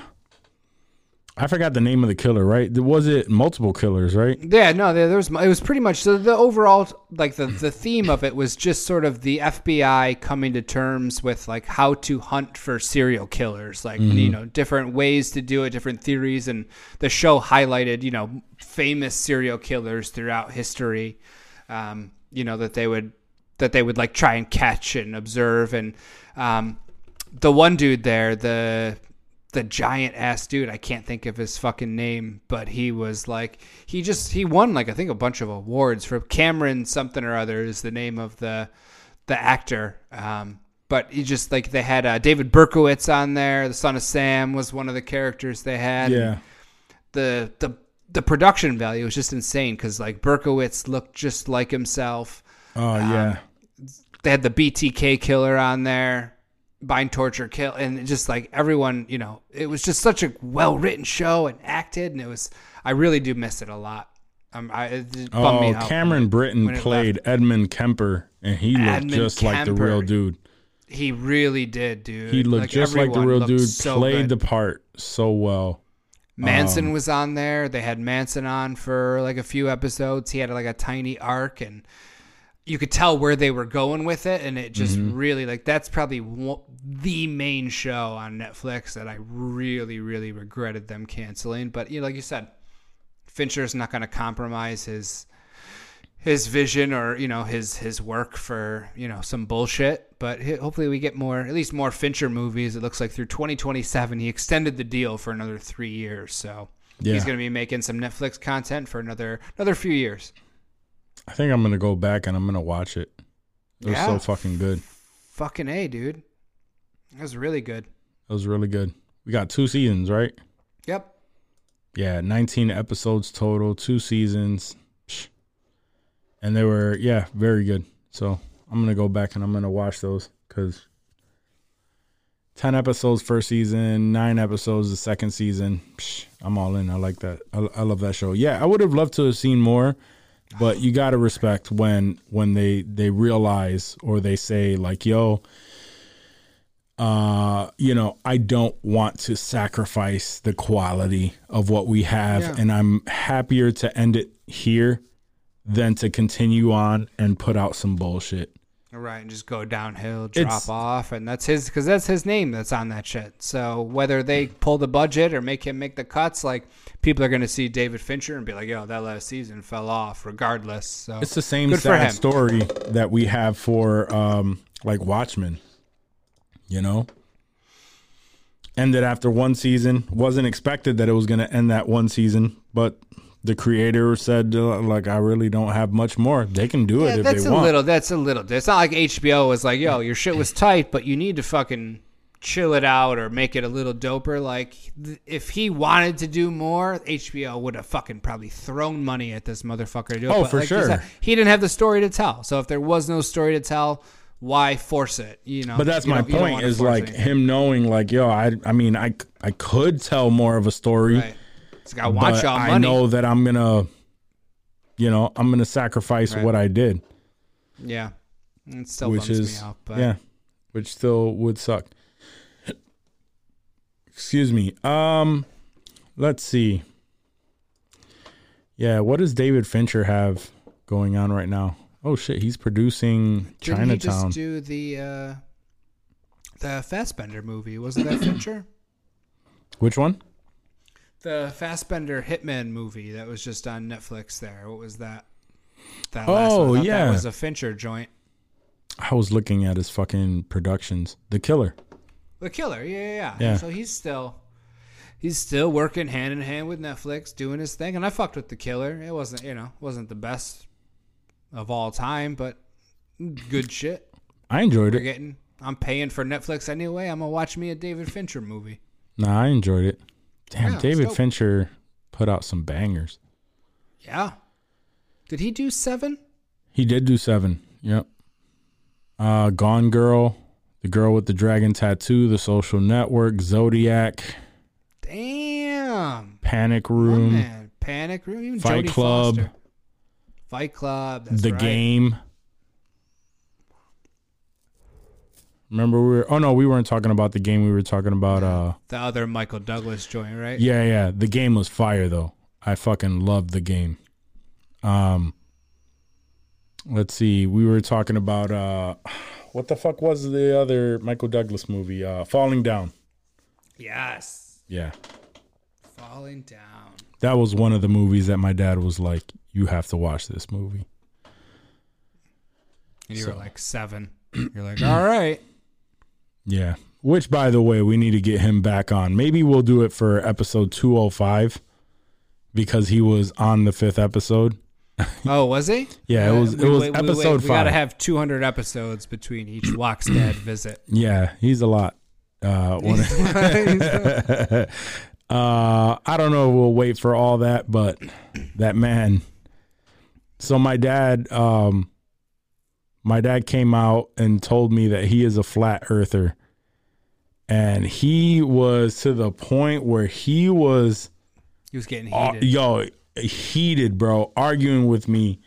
Speaker 4: I forgot the name of the killer, right? Was it multiple killers, right?
Speaker 5: Yeah, no, there, there was. It was pretty much so. The overall, like the the theme of it was just sort of the FBI coming to terms with like how to hunt for serial killers, like you know different ways to do it, different theories, and the show highlighted you know famous serial killers throughout history. Um, you know that they would that they would like try and catch and observe, and um, the one dude there, the the giant ass dude. I can't think of his fucking name, but he was like he just he won like I think a bunch of awards for Cameron something or other is the name of the the actor. Um, but he just like they had uh, David Berkowitz on there. The son of Sam was one of the characters they had.
Speaker 4: Yeah.
Speaker 5: The the the production value was just insane because like Berkowitz looked just like himself.
Speaker 4: Oh yeah.
Speaker 5: They had the BTK killer on there, bind, torture, kill, and just like everyone, you know, it was just such a well written show and acted, and it was. I really do miss it a lot. Um, I
Speaker 4: Oh,
Speaker 5: me out
Speaker 4: Cameron Britton played
Speaker 5: left.
Speaker 4: Edmund Kemper, and he looked
Speaker 5: Edmund
Speaker 4: just like the real dude.
Speaker 5: He really did, dude.
Speaker 4: He looked just like the real dude.
Speaker 5: so
Speaker 4: played
Speaker 5: good.
Speaker 4: the part so well.
Speaker 5: Manson
Speaker 4: Um,
Speaker 5: was on there. They had Manson on for like a few episodes. He had like a tiny arc, and you could tell where they were going with it. And it just
Speaker 4: Mm-hmm.
Speaker 5: really like that's probably one, the main show on Netflix that I really, really regretted them canceling. But you know, like you said, Fincher's not going to compromise his his vision or you know his his work for you know some bullshit but hopefully we get more at least more fincher movies it looks like through 2027 he extended the deal for another three years so
Speaker 4: Yeah.
Speaker 5: he's going to be making some netflix content for another another few years
Speaker 4: I think I'm gonna go back and I'm gonna watch it. It was
Speaker 5: Yeah.
Speaker 4: so fucking good.
Speaker 5: fucking a dude that was really good
Speaker 4: It was really good. We got two seasons, right?
Speaker 5: yep
Speaker 4: Yeah, 19 episodes total, two seasons. And they were, yeah, very good. So I'm going to go back and I'm going to watch those because 10 episodes first season, nine episodes the second season. Psh, I'm all in. I like that. I, I love that show. Yeah, I would have loved to have seen more, but you got to respect when when they they realize or they say like, "Yo, uh, you know, I don't want to sacrifice the quality of what we have,
Speaker 5: Yeah.
Speaker 4: and I'm happier to end it here than to continue on and put out some bullshit.
Speaker 5: All right, and just go downhill, drop
Speaker 4: It's-
Speaker 5: off, and that's his because that's his name that's on that shit. So whether they pull the budget or make him make the cuts, like people are going to see David Fincher and be like, "Yo, that last season fell off." Regardless, so
Speaker 4: It's the same sad story that we have for um, like Watchmen. You know, ended after one season. wasn't expected that it was going to end that one season, but the creator said uh, like I really don't have much more. They can do
Speaker 5: Yeah,
Speaker 4: it if they want.
Speaker 5: that's a little. That's a little. It's not like HBO was like, "Yo, your shit was tight, but you need to fucking chill it out or make it a little doper." Like, th- if he wanted to do more, HBO would have fucking probably thrown money at this motherfucker to do it.
Speaker 4: Oh,
Speaker 5: But
Speaker 4: for
Speaker 5: like
Speaker 4: sure.
Speaker 5: said, he didn't have the story to tell. So if there was no story to tell, why force it? You know.
Speaker 4: But that's my
Speaker 5: don't- you don't
Speaker 4: point is like
Speaker 5: anything.
Speaker 4: him knowing like yo I I mean I I could tell more of a story
Speaker 5: Right. It's want y'all
Speaker 4: I know that I'm to you know I'm to sacrifice
Speaker 5: Right.
Speaker 4: what I did.
Speaker 5: Yeah. It still
Speaker 4: which is
Speaker 5: me out, but
Speaker 4: yeah, which still would suck. Excuse me. Um, let's see. Yeah, what does David Fincher have going on right now? Oh shit, he's producing
Speaker 5: Didn't he just
Speaker 4: Chinatown.
Speaker 5: do the uh, the Fassbender movie? Wasn't that Fincher?
Speaker 4: Which one?
Speaker 5: The Fassbender Hitman movie that was just on Netflix. There, what was that? That last
Speaker 4: Oh, yeah.
Speaker 5: that was a Fincher joint.
Speaker 4: I was looking at his fucking productions. The Killer.
Speaker 5: The Killer, yeah, yeah, yeah.
Speaker 4: Yeah.
Speaker 5: So he's still he's still working hand in hand with Netflix, doing his thing. And I fucked with The Killer. It wasn't, you know, wasn't the best of all time, but good shit.
Speaker 4: I enjoyed
Speaker 5: We're
Speaker 4: it.
Speaker 5: getting. I'm paying for Netflix anyway. I'm gonna watch me a David Fincher movie.
Speaker 4: Nah, I enjoyed it. Damn,
Speaker 5: Yeah,
Speaker 4: David. Fincher put out some bangers.
Speaker 5: Yeah. Did he do seven?
Speaker 4: He did do seven. Yep. Uh, Gone Girl, The Girl with the Dragon Tattoo, The Social Network, Zodiac,
Speaker 5: Damn.
Speaker 4: Panic Room,
Speaker 5: man. Panic Room. Even
Speaker 4: Fight
Speaker 5: Jodie
Speaker 4: Club.
Speaker 5: Foster. Fight Club. That's
Speaker 4: The
Speaker 5: right.
Speaker 4: Game. Remember we were oh no, we weren't talking about the game, we were talking about uh
Speaker 5: The other Michael Douglas joint, right?
Speaker 4: yeah, yeah. The game was fire though. I fucking loved the game. Um let's see, we were talking about uh what the fuck was the other Michael Douglas movie? Uh Falling Down.
Speaker 5: Yes.
Speaker 4: Yeah.
Speaker 5: Falling down.
Speaker 4: That was one of the movies that my dad was like, You have to watch this movie.
Speaker 5: And you
Speaker 4: So-
Speaker 5: were like seven. You're like, all right.
Speaker 4: Yeah. Which by the way, we need to get him back on. Maybe we'll do it for episode two oh five because he was on the fifth episode.
Speaker 5: Oh, was he?
Speaker 4: Yeah, it was it
Speaker 5: we-
Speaker 4: was
Speaker 5: we- we-
Speaker 4: episode
Speaker 5: We
Speaker 4: five.
Speaker 5: gotta have 200 episodes between each Walks Dead visit.
Speaker 4: Yeah, he's a lot. Uh, one- uh, I don't know. if We'll wait for all that, but that man. So my dad, um, my dad came out and told me that he is a flat earther, and he was to the point where he was,
Speaker 5: He was getting
Speaker 4: uh, yo, heated, bro, arguing with me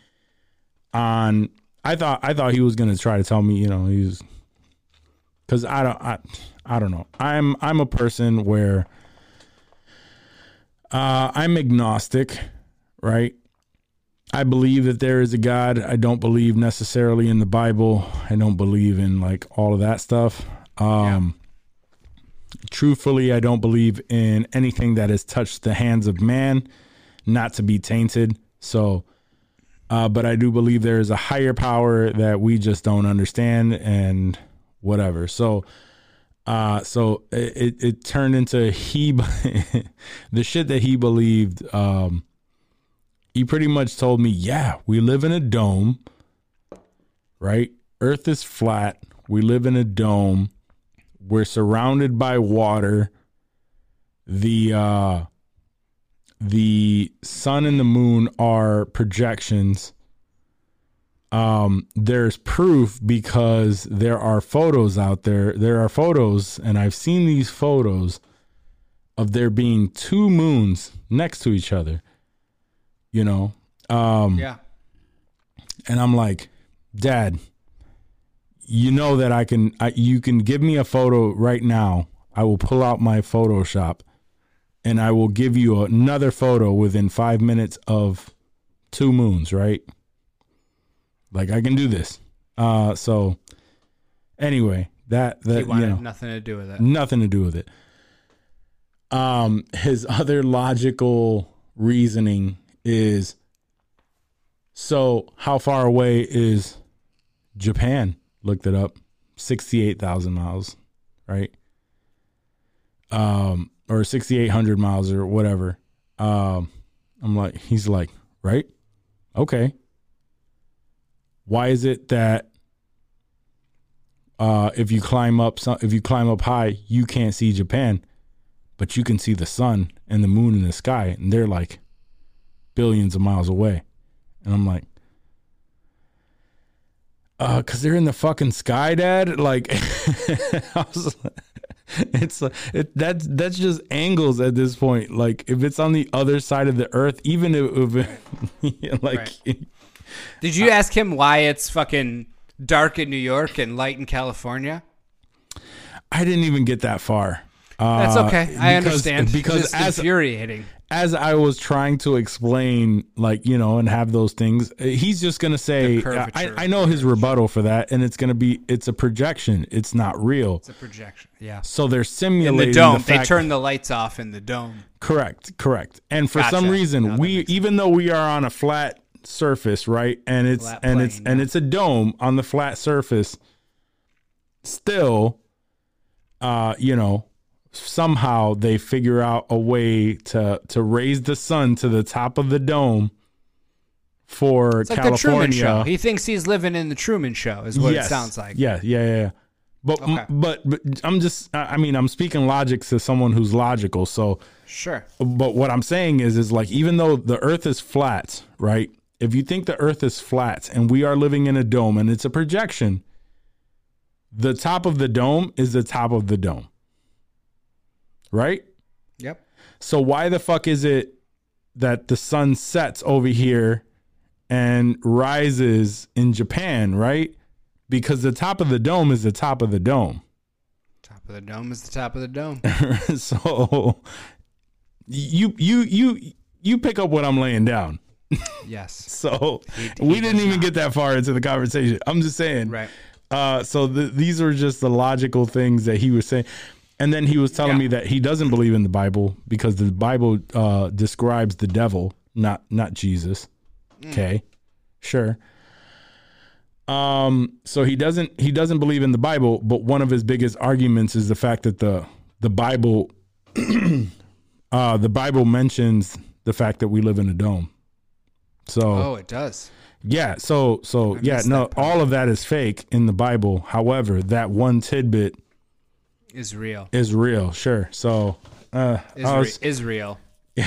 Speaker 4: on. I thought I thought he was gonna try to tell me, you know, he's because I don't I, I don't know. I'm I'm a person where uh, I'm agnostic, right? I believe that there is a God. I don't believe necessarily in the Bible. I don't believe in like all of that stuff. Um, Truthfully, I don't believe in anything that has touched the hands of man, not to be tainted. So, uh, but I do believe there is a higher power that we just don't understand and whatever. So, uh, so it, it, it turned into he, the shit that he believed. Um, he pretty much told me, yeah, we live in a dome, right? Earth is flat. We live in a dome. We're surrounded by water. The, uh, the sun and the moon are projections. Um, there's proof because there are photos out there. There are photos, and I've seen these photos of there being two moons next to each other. You know, um,
Speaker 5: yeah.
Speaker 4: and I'm like, Dad, you know that I can. I, you can give me a photo right now. I will pull out my Photoshop, and I will give you another photo within five minutes of two moons. Right? Like I can do this. Uh, so anyway, that
Speaker 5: He
Speaker 4: that
Speaker 5: wanted
Speaker 4: you know,
Speaker 5: nothing to do with it.
Speaker 4: nothing to do with it. Um, his other logical reasoning is so how far away is Japan? Looked it up. 68,000 miles, right? Um, or 6,800 miles or whatever. Um, I'm like, he's like, right? Okay. Why is it that uh, if you climb up if you climb up high, you can't see Japan, but you can see the sun and the moon in the sky, and they're like billions of miles away. And I'm like, uh, cause they're in the fucking sky, Dad. Like, I was, it's it, that's that's just angles at this point. Like, if it's on the other side of the Earth, even if, if like,
Speaker 5: Did you ask him why it's fucking dark in New York and light in California.
Speaker 4: I didn't even get that far.
Speaker 5: That's
Speaker 4: Uh,
Speaker 5: okay. I
Speaker 4: because-
Speaker 5: understand.
Speaker 4: because
Speaker 5: just
Speaker 4: as
Speaker 5: infuriating.
Speaker 4: as I was trying to explain, like you know, and have those things, uh, he's just gonna say, I. I know his rebuttal for that, and it's gonna be, it's a projection, it's not real.
Speaker 5: It's a projection. Yeah.
Speaker 4: So they're
Speaker 5: In
Speaker 4: simulating
Speaker 5: the dome, they
Speaker 4: fact-
Speaker 5: turn the lights off in the dome.
Speaker 4: Correct, correct. And for some reason,
Speaker 5: that
Speaker 4: we even though we are on a flat surface, right? And it's
Speaker 5: Flat
Speaker 4: and it's
Speaker 5: plane,
Speaker 4: and it's a dome on the flat surface. Still, uh, you know, somehow they figure out a way to to raise the sun to the top of the dome for
Speaker 5: It's like the Truman
Speaker 4: California.
Speaker 5: Show. He thinks he's living in the Truman Show, is what
Speaker 4: Yes.
Speaker 5: it sounds like.
Speaker 4: Yeah, yeah, yeah. But,
Speaker 5: Okay.
Speaker 4: but but I'm just I mean I'm speaking logic to someone who's logical. So
Speaker 5: Sure.
Speaker 4: but what I'm saying is, is like even though the Earth is flat, right? If you think the Earth is flat and we are living in a dome and it's a projection, the top of the dome is the top of the dome, right?
Speaker 5: Yep.
Speaker 4: So why the fuck is it that the sun sets over here and rises in Japan, right? Because the top of the dome is the top of the dome.
Speaker 5: Top of the dome is the top of the dome.
Speaker 4: so you you you you pick up what I'm laying down.
Speaker 5: yes.
Speaker 4: So
Speaker 5: He-
Speaker 4: we didn't even
Speaker 5: not.
Speaker 4: get that far into the conversation. I'm just saying.
Speaker 5: Right.
Speaker 4: Uh, so th these are just the logical things that he was saying. And then he was telling
Speaker 5: Yeah.
Speaker 4: me that he doesn't believe in the Bible because the Bible uh, describes the devil, not not Jesus.
Speaker 5: Mm.
Speaker 4: Okay, sure. Um, so he doesn't he doesn't believe in the Bible, but one of his biggest arguments is the fact that the the Bible uh, the Bible mentions the fact that we live in a dome. So
Speaker 5: Oh, it does.
Speaker 4: yeah, so so yeah, no, all of that is fake in the Bible. However, that one tidbit
Speaker 5: Is real.
Speaker 4: is real. Sure. So uh,
Speaker 5: Is,
Speaker 4: I
Speaker 5: re-
Speaker 4: was-
Speaker 5: is real.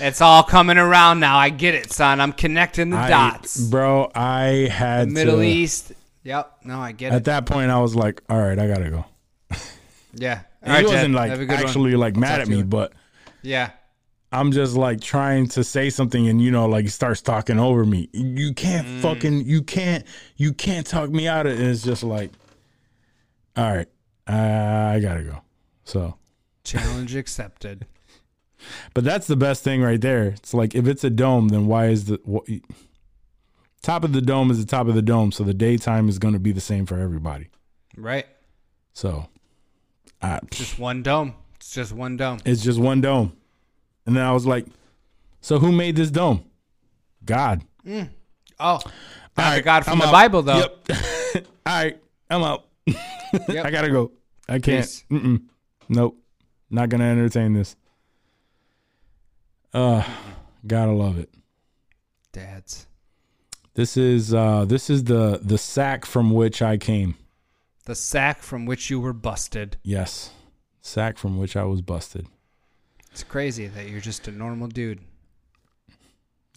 Speaker 5: it's all coming around now. I get it, son. I'm connecting the
Speaker 4: I-
Speaker 5: dots.
Speaker 4: bro. I had
Speaker 5: Middle
Speaker 4: to-
Speaker 5: East. Yep. No, I get
Speaker 4: At
Speaker 5: it.
Speaker 4: At that point, I was like, all right, I gotta go.
Speaker 5: yeah. All
Speaker 4: he
Speaker 5: right,
Speaker 4: wasn't
Speaker 5: Jed.
Speaker 4: like
Speaker 5: Have a good one.
Speaker 4: actually like mad at me, but
Speaker 5: Yeah.
Speaker 4: I'm just like trying to say something, and you know, like he starts talking over me. You can't
Speaker 5: Mm.
Speaker 4: fucking, you can't, you can't talk me out of it. And it's just like, all right, uh, I gotta go. So.
Speaker 5: Challenge accepted.
Speaker 4: But that's the best thing right there. It's like if it's a dome, then why is the what, top of the dome is the top of the dome? So the daytime is going to be the same for everybody.
Speaker 5: Right.
Speaker 4: So I,
Speaker 5: Just one dome. It's just one dome.
Speaker 4: it's just one dome. And then I was like, so who made this dome? God. Mm.
Speaker 5: Oh,
Speaker 4: All
Speaker 5: not
Speaker 4: right,
Speaker 5: God from
Speaker 4: I'm
Speaker 5: the
Speaker 4: out.
Speaker 5: Bible, though.
Speaker 4: Yep. All right, I'm out.
Speaker 5: Yep.
Speaker 4: I gotta go. I can't. Mm-mm. Nope. Not gonna entertain this. Uh, gotta love it.
Speaker 5: Dads.
Speaker 4: This is uh this is the the sack from which I came.
Speaker 5: The sack from which you were busted.
Speaker 4: Yes. Sack from which I was busted.
Speaker 5: It's crazy that you're just a normal dude.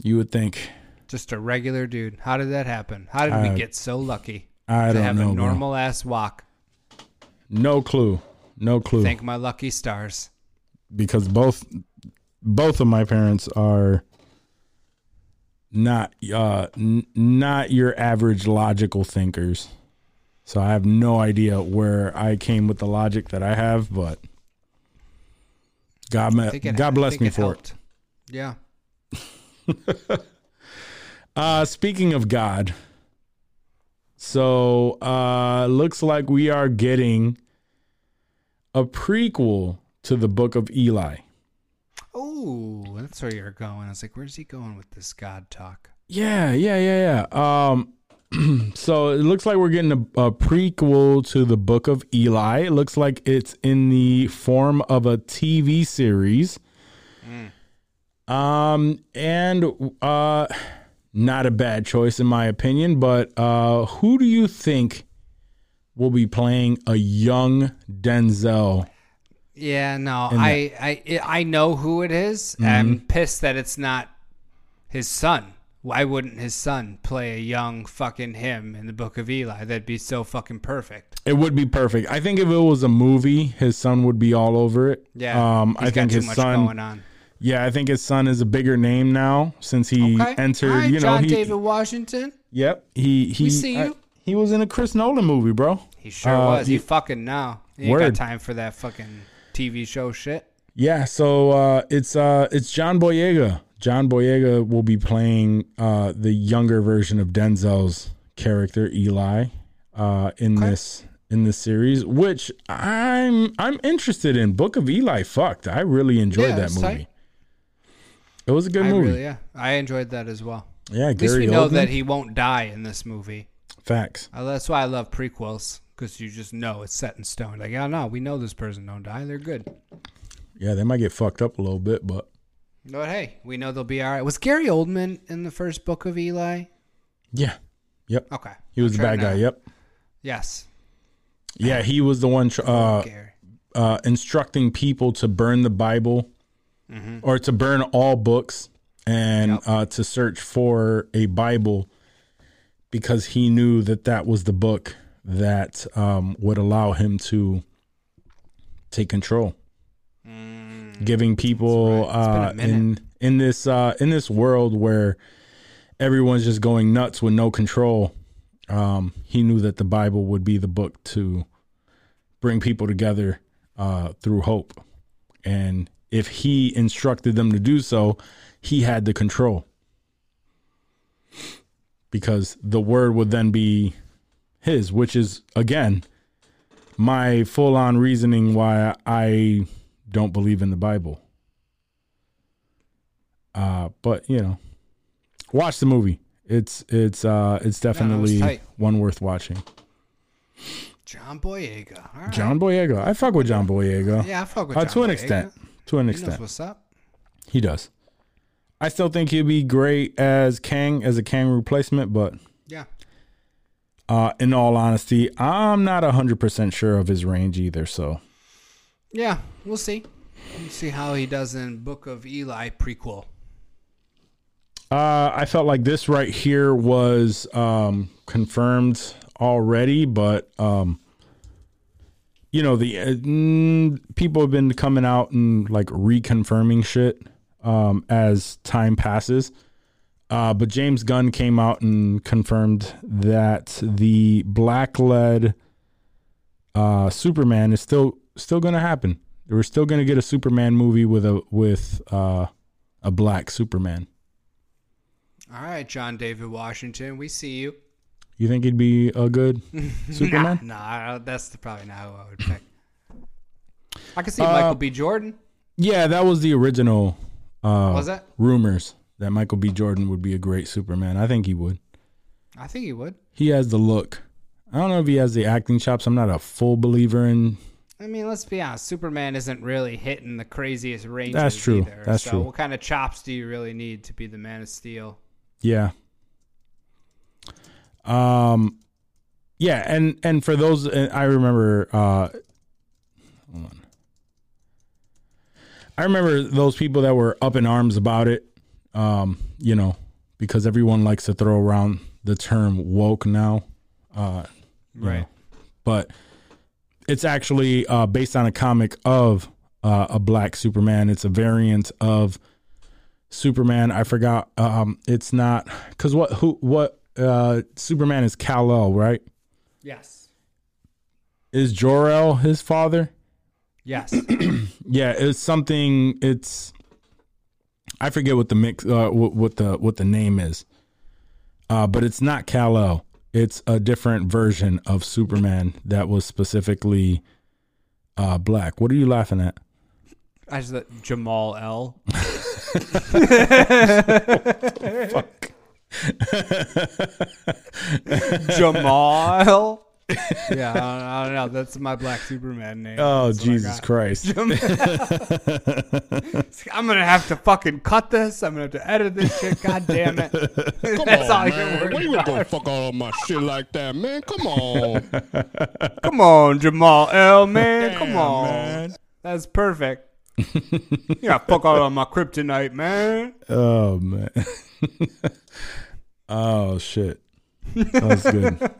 Speaker 4: You would think.
Speaker 5: Just a regular dude. How did that happen? How did
Speaker 4: Uh,
Speaker 5: we get so lucky
Speaker 4: I
Speaker 5: to
Speaker 4: don't
Speaker 5: have
Speaker 4: know.
Speaker 5: a
Speaker 4: bro.
Speaker 5: normal ass walk?
Speaker 4: No clue. No clue.
Speaker 5: Thank my lucky stars.
Speaker 4: because both both of my parents are not uh n- not your average logical thinkers. So I have no idea where I came with the logic that I have, but God,
Speaker 5: it-
Speaker 4: God bless me
Speaker 5: it
Speaker 4: for
Speaker 5: helped. Yeah.
Speaker 4: Uh, speaking of God, so uh, looks like we are getting a prequel to the Book of Eli.
Speaker 5: Oh, that's where you're going. I was like, where's he going with this God talk?
Speaker 4: Yeah, yeah, yeah, yeah. Um, so it looks like we're getting a, a prequel to the Book of Eli. It looks like it's in the form of a TV series. Um, and uh, not a bad choice in my opinion. But uh, who do you think will be playing a young Denzel?
Speaker 5: Yeah, no, I, I I know who it is.
Speaker 4: Mm-hmm.
Speaker 5: I'm pissed that it's not his son. Why wouldn't his son play a young fucking him in the Book of Eli? That'd be so fucking perfect.
Speaker 4: It would be perfect. I think if it was a movie, his son would be all over it.
Speaker 5: Yeah,
Speaker 4: Um, I think his son. Yeah, I think his son is a bigger name now since he
Speaker 5: Okay.
Speaker 4: entered.
Speaker 5: Right,
Speaker 4: you know,
Speaker 5: John
Speaker 4: he,
Speaker 5: David Washington.
Speaker 4: Yep, he he.
Speaker 5: We see
Speaker 4: I-
Speaker 5: you.
Speaker 4: he was in a Chris Nolan movie, bro.
Speaker 5: He sure
Speaker 4: Uh,
Speaker 5: was. He,
Speaker 4: he-
Speaker 5: fucking now. He ain't got time for that fucking TV show shit.
Speaker 4: Yeah, so uh, it's uh, it's John Boyega. John Boyega will be playing uh, the younger version of Denzel's character Eli uh, in this in this series, which I'm I'm interested in. Book of Eli, fucked. I really enjoyed
Speaker 5: Yeah,
Speaker 4: that movie.
Speaker 5: tight.
Speaker 4: It was a good
Speaker 5: I
Speaker 4: movie.
Speaker 5: really, yeah, I enjoyed that as well.
Speaker 4: yeah,
Speaker 5: At least
Speaker 4: Gary
Speaker 5: we know
Speaker 4: Oldman.
Speaker 5: that he won't die in this movie.
Speaker 4: Facts.
Speaker 5: Uh, that's why I love prequels because you just know it's set in stone. Like, yeah, no, we know this person don't die. They're good.
Speaker 4: Yeah, they might get fucked up a little bit, but
Speaker 5: But hey, we know they'll be all right. Was Gary Oldman in the first book of Eli?
Speaker 4: yeah, yep.
Speaker 5: Okay,
Speaker 4: He was
Speaker 5: I'm
Speaker 4: the bad guy. Yep.
Speaker 5: Yes.
Speaker 4: Yeah, he was the one tr- uh, uh, instructing people to burn the Bible
Speaker 5: Mm-hmm.
Speaker 4: or to burn all books and
Speaker 5: Yep.
Speaker 4: uh, to search for a Bible because he knew that that was the book that um, would allow him to take control, giving people
Speaker 5: Mm. It's been a
Speaker 4: uh, in in this uh, in this world where everyone's just going nuts with no control. Um, he knew that the Bible would be the book to bring people together uh, through hope. And if he instructed them to do so, he had the control. Because the word would then be his, which is, again, my full on reasoning why I don't believe in the Bible. Uh, but, you know, watch the movie. It's it's uh it's definitely one worth watching.
Speaker 5: John Boyega. All right.
Speaker 4: John Boyega. I fuck with John Boyega.
Speaker 5: Yeah, I fuck with
Speaker 4: Uh, to an
Speaker 5: Boyega.
Speaker 4: extent. To an extent.
Speaker 5: what's up.
Speaker 4: He does. I still think he'd be great as Kang, as a Kang replacement, but
Speaker 5: Yeah.
Speaker 4: uh, in all honesty, I'm not 100% sure of his range either. So,
Speaker 5: Yeah, we'll see. We'll see how he does in Book of Eli prequel.
Speaker 4: uh, I felt like this right here was um, confirmed already, but, um, you know, the uh, mm, people have been coming out and like reconfirming shit um, as time passes. Uh, but James Gunn came out and confirmed that the black lead uh, Superman is still still going to happen. We're still going to get a Superman movie with a with uh, a black Superman.
Speaker 5: All right, John David Washington, we see you.
Speaker 4: You think he'd be a good Superman?
Speaker 5: Nah, nah, that's probably not who I would pick. I could see
Speaker 4: Uh,
Speaker 5: Michael B. Jordan.
Speaker 4: Yeah, that was the original uh,
Speaker 5: Was that?
Speaker 4: rumors that Michael B. Jordan would be a great Superman. I think he would.
Speaker 5: I think he would.
Speaker 4: He has the look. I don't know if he has the acting chops. I'm not a full believer in
Speaker 5: I mean, let's be honest. Superman isn't really hitting the craziest ranges.
Speaker 4: That's true.
Speaker 5: Either.
Speaker 4: That's
Speaker 5: so
Speaker 4: true.
Speaker 5: What kind of chops do you really need to be the Man of Steel?
Speaker 4: Yeah. Um yeah, and and for those I remember uh hold on. I remember those people that were up in arms about it um you know because everyone likes to throw around the term woke now uh
Speaker 5: Right.
Speaker 4: know. but it's actually uh based on a comic of uh, a black Superman. It's a variant of Superman. I forgot. Um, it's not because what who what uh Superman is Kal El, right?
Speaker 5: Yes.
Speaker 4: Is Jor El his father?
Speaker 5: Yes.
Speaker 4: Yeah, it's something. It's I forget what the mix uh what, what the what the name is. Uh, but it's not Kal El. It's a different version of Superman that was specifically uh black. What are you laughing at?
Speaker 5: I just Jamal L. Jamal. yeah, I don't, I don't know. That's my black Superman name.
Speaker 4: Oh
Speaker 5: That's
Speaker 4: Jesus
Speaker 5: got.
Speaker 4: Christ!
Speaker 5: I'm gonna have to fucking cut this. I'm gonna have to edit this shit. God damn it. That's all you're
Speaker 7: man.
Speaker 5: worried
Speaker 7: Why you
Speaker 5: about.
Speaker 7: gonna fuck all my shit like that, man? Come on.
Speaker 5: Come on, Jamal L, man. Come on.
Speaker 7: man.
Speaker 5: That's perfect. gotta fuck out on my kryptonite, man.
Speaker 4: Oh man. oh shit. That's good.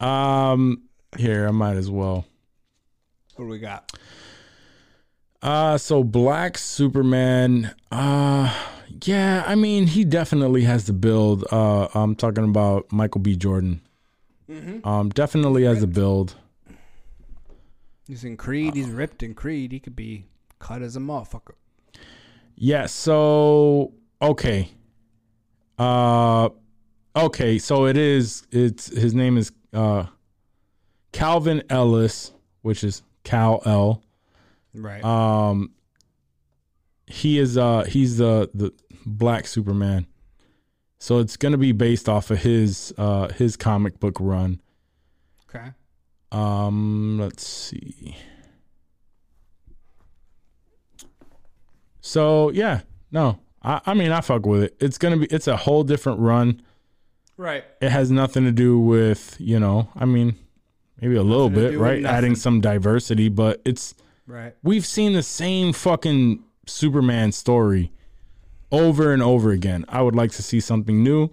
Speaker 4: um here, I might as well.
Speaker 5: What do we got?
Speaker 4: Uh so Black Superman, uh yeah, I mean he definitely has the build. Uh I'm talking about Michael B. Jordan. Um definitely has the build.
Speaker 5: He's in Creed. He's ripped in Creed. He could be cut as a motherfucker.
Speaker 4: Yeah, so okay. Uh okay, so it is it's his name is uh Calvin Ellis, which is Cal L.
Speaker 5: Right.
Speaker 4: Um he is uh he's the the black Superman. So it's gonna be based off of his uh his comic book run. Um let's see. So yeah, no. I, I mean I fuck with it. It's gonna be it's a whole different run.
Speaker 5: Right.
Speaker 4: It has nothing to do with, you know, I mean, maybe a little
Speaker 5: Nothing to
Speaker 4: bit, right? Adding some diversity, but it's
Speaker 5: Right.
Speaker 4: we've seen the same fucking Superman story over and over again. I would like to see something new.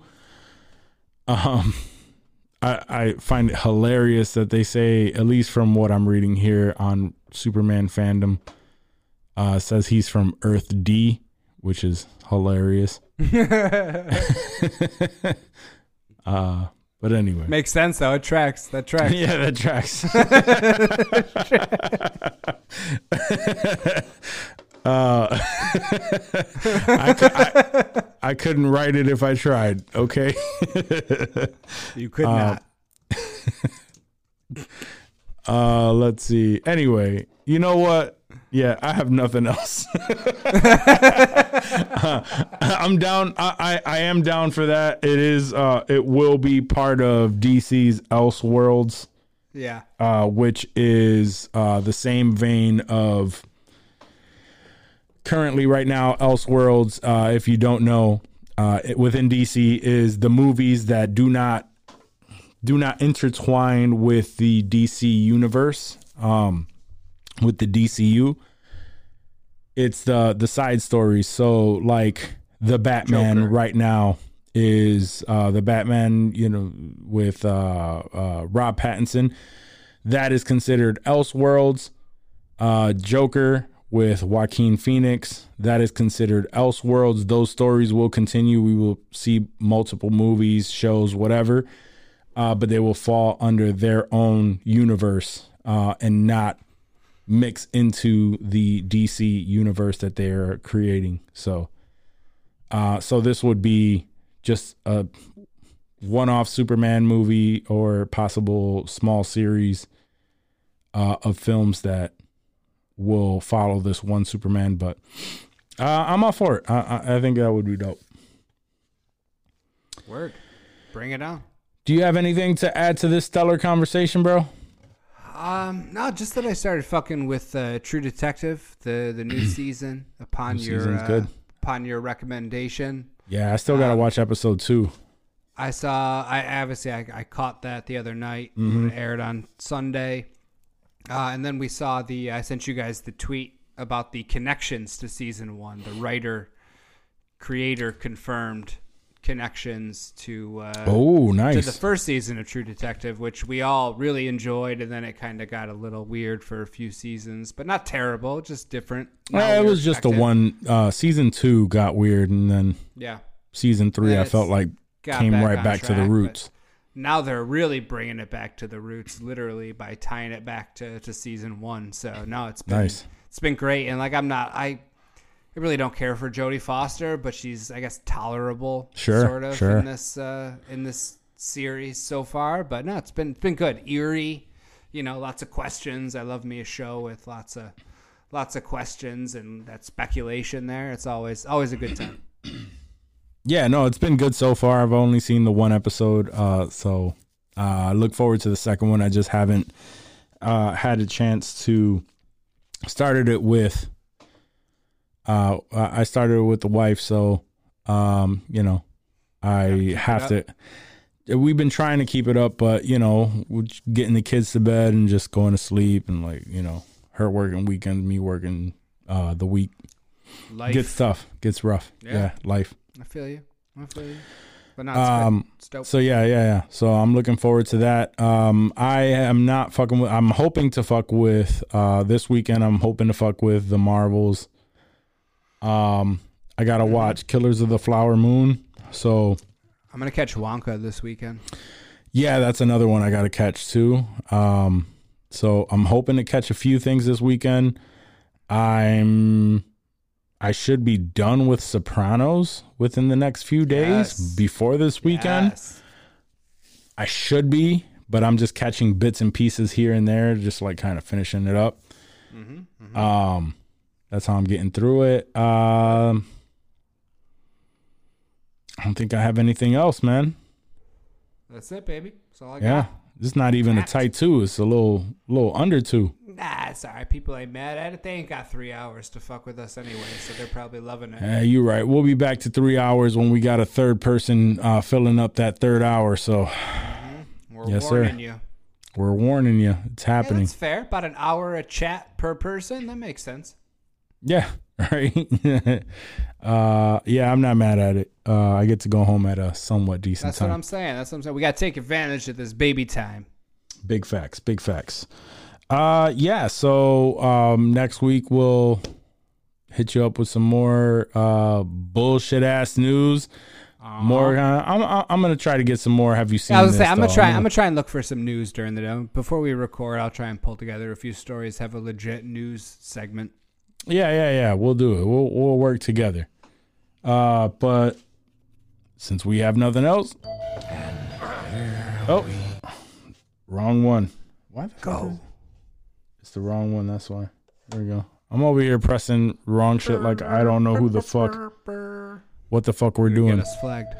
Speaker 4: Um I, I find it hilarious that they say, at least from what I'm reading here on Superman fandom, uh, says he's from Earth D, which is hilarious. uh, but anyway,
Speaker 5: Makes sense though. It tracks. That tracks.
Speaker 4: yeah, that tracks. uh, I, I, I couldn't write it if I tried. Okay.
Speaker 5: You could
Speaker 4: Uh,
Speaker 5: not.
Speaker 4: Uh, let's see. Anyway, you know what? Yeah, I have nothing else. I'm down. I, I I am down for that. It is. Uh, it will be part of DC's Elseworlds,
Speaker 5: Yeah.
Speaker 4: uh, which is uh the same vein of currently right now Elseworlds. Uh, if you don't know, uh, within DC is the movies that do not do not intertwine with the DC universe, um, with the DCU. It's the the side stories. So like the Batman
Speaker 5: Joker.
Speaker 4: right now is uh, the Batman, you know, with uh, uh, Rob Pattinson. That is considered Elseworlds. Uh, Joker with Joaquin Phoenix. That is considered Elseworlds. Those stories will continue. We will see multiple movies, shows, whatever uh, but they will fall under their own universe uh, and not mix into the DC universe that they are creating. So, uh, so this would be just a one-off Superman movie or possible small series uh, of films that will follow this one Superman. But uh, I'm all for it. I, I, I think that would be dope.
Speaker 5: Word. Bring it on.
Speaker 4: Do you have anything to add to this stellar conversation, bro?
Speaker 5: Um, no, just that I started fucking with uh, True Detective, the the new season upon
Speaker 4: New
Speaker 5: your uh,
Speaker 4: good.
Speaker 5: upon your recommendation.
Speaker 4: Yeah, I still gotta
Speaker 5: Um,
Speaker 4: watch episode two.
Speaker 5: I saw. I obviously I, I caught that the other night.
Speaker 4: Mm-hmm.
Speaker 5: It aired on Sunday, uh, and then we saw the. I sent you guys the tweet about the connections to season one. The writer, creator confirmed connections to. Uh,
Speaker 4: Oh,
Speaker 5: To the first season of True Detective, which we all really enjoyed, and then it kind of got a little weird for a few seasons, but not terrible, just different.
Speaker 4: Yeah, it was just the one. Uh, season two got weird, and then
Speaker 5: Yeah,
Speaker 4: season three, I felt like came
Speaker 5: back
Speaker 4: right back to the
Speaker 5: track,
Speaker 4: roots.
Speaker 5: Now they're really bringing it back to the roots, literally by tying it back to, to season one. So no, it's been
Speaker 4: Nice.
Speaker 5: it's been great, and like I'm not I. I really don't care for Jodie Foster, but she's I guess tolerable,
Speaker 4: Sure,
Speaker 5: sort of
Speaker 4: sure.
Speaker 5: in this uh, in this series so far. But no, it's been it's been good, eerie. You know, lots of questions. I love me a show with lots of lots of questions and that speculation there. It's always always a good time.
Speaker 4: Yeah, no, it's been good so far. I've only seen the one episode, uh, so uh, I look forward to the second one. I just haven't uh, had a chance to started it with. Uh, I started with the wife, so um, you know, I have to. We've been trying to keep it up, but you know, getting the kids to bed and just going to sleep, and like you know, her working weekend, me working uh, the week
Speaker 5: Life.
Speaker 4: gets tough, gets rough.
Speaker 5: Yeah.
Speaker 4: yeah life.
Speaker 5: I feel you. I feel you. but not.
Speaker 4: Um. So yeah, yeah, yeah. So I'm looking forward to that. Um, I am not fucking with. I'm hoping to fuck with uh this weekend. I'm hoping to fuck with the Marvels. Um, I gotta watch Killers of the Flower Moon. So
Speaker 5: I'm gonna catch Wonka this weekend.
Speaker 4: yeah, that's another one I gotta catch too. Um, so I'm hoping to catch a few things this weekend. I'm. I should be done with Sopranos within the next few days
Speaker 5: Yes.
Speaker 4: before this weekend.
Speaker 5: Yes.
Speaker 4: I should be, but I'm just catching bits and pieces here and there, just like kind of finishing it up. Um, that's how I'm getting through it. Um, I don't think I have anything else, man.
Speaker 5: That's it, baby. That's all I
Speaker 4: Yeah,
Speaker 5: got.
Speaker 4: It's not even a tight two. It's a little, little under two.
Speaker 5: Nah, sorry. People ain't mad at it. They ain't got three hours to fuck with us anyway, so they're probably loving it.
Speaker 4: Yeah, you're right. We'll be back to three hours when we got a third person uh, filling up that third hour. So
Speaker 5: We're
Speaker 4: Yes, sir.
Speaker 5: warning you.
Speaker 4: we're warning you, it's
Speaker 5: Yeah,
Speaker 4: happening.
Speaker 5: that's fair. About an hour a chat per person. That makes sense.
Speaker 4: Yeah, right. uh, yeah, I'm not mad at it. Uh, I get to go home at a somewhat decent
Speaker 5: That's
Speaker 4: time.
Speaker 5: That's what I'm saying. That's what I'm saying. We got to take advantage of this baby time.
Speaker 4: Big facts. Big facts. Uh, yeah. So um, next week we'll hit you up with some more uh bullshit ass news. More. Uh, I'm I'm gonna try to get some more. Have you seen?
Speaker 5: Yeah, I was gonna
Speaker 4: this,
Speaker 5: say I'm gonna try. I'm gonna try and look for some news during the day before we record. I'll try and pull together a few stories. Have a legit news segment.
Speaker 4: Yeah, yeah, yeah. We'll do it. We'll we'll work together. Uh, but since we have nothing else, oh, wrong one. Why the is- It's the wrong one. That's why. There we go. I'm over here pressing wrong shit like I don't know who the fuck, what the fuck we're
Speaker 5: Get
Speaker 4: doing.
Speaker 5: us flagged.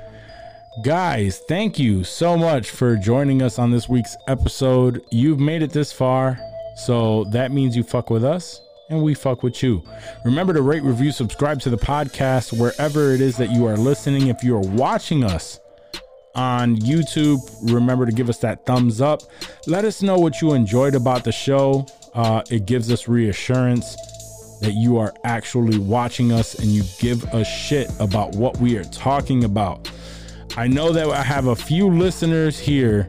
Speaker 4: Guys, thank you so much for joining us on this week's episode. You've made it this far, so that means you fuck with us and we fuck with you. Remember to rate, review, subscribe to the podcast wherever it is that you are listening. If you are watching us on YouTube, remember to give us that thumbs up. Let us know what you enjoyed about the show. Uh, it gives us reassurance that you are actually watching us and you give a shit about what we are talking about. I know that I have a few listeners here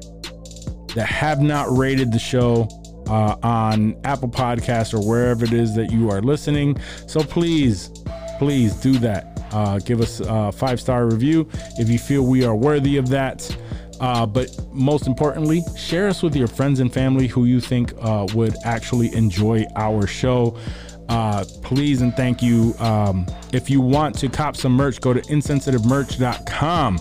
Speaker 4: that have not rated the show uh, on Apple Podcasts or wherever it is that you are listening. So please, please do that. Uh, give us a five star review if you feel we are worthy of that. Uh, but most importantly, share us with your friends and family who you think uh, would actually enjoy our show. Uh, please and thank you. Um, if you want to cop some merch, go to insensitivemerch.com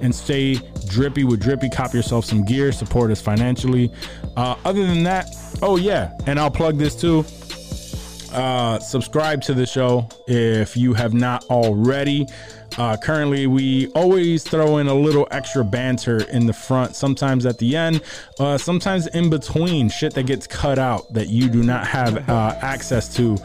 Speaker 4: and stay drippy with drippy. Cop yourself some gear, support us financially. Uh, other than that, oh yeah, and I'll plug this too. Uh, subscribe to the show if you have not already. Uh, currently, we always throw in a little extra banter in the front, sometimes at the end, uh, sometimes in between shit that gets cut out that you do not have uh, access to.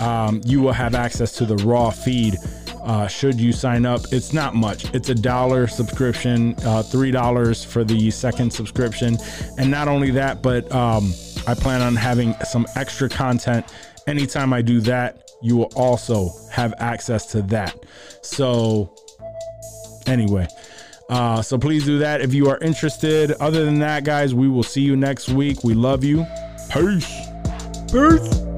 Speaker 4: Um, you will have access to the raw feed uh, should you sign up. It's not much. It's a dollar subscription, uh, three dollars for the second subscription, and not only that, but um, I plan on having some extra content. Anytime I do that, you will also have access to that. So, anyway, uh, so please do that if you are interested. Other than that, guys, we will see you next week. We love you. Peace. Peace.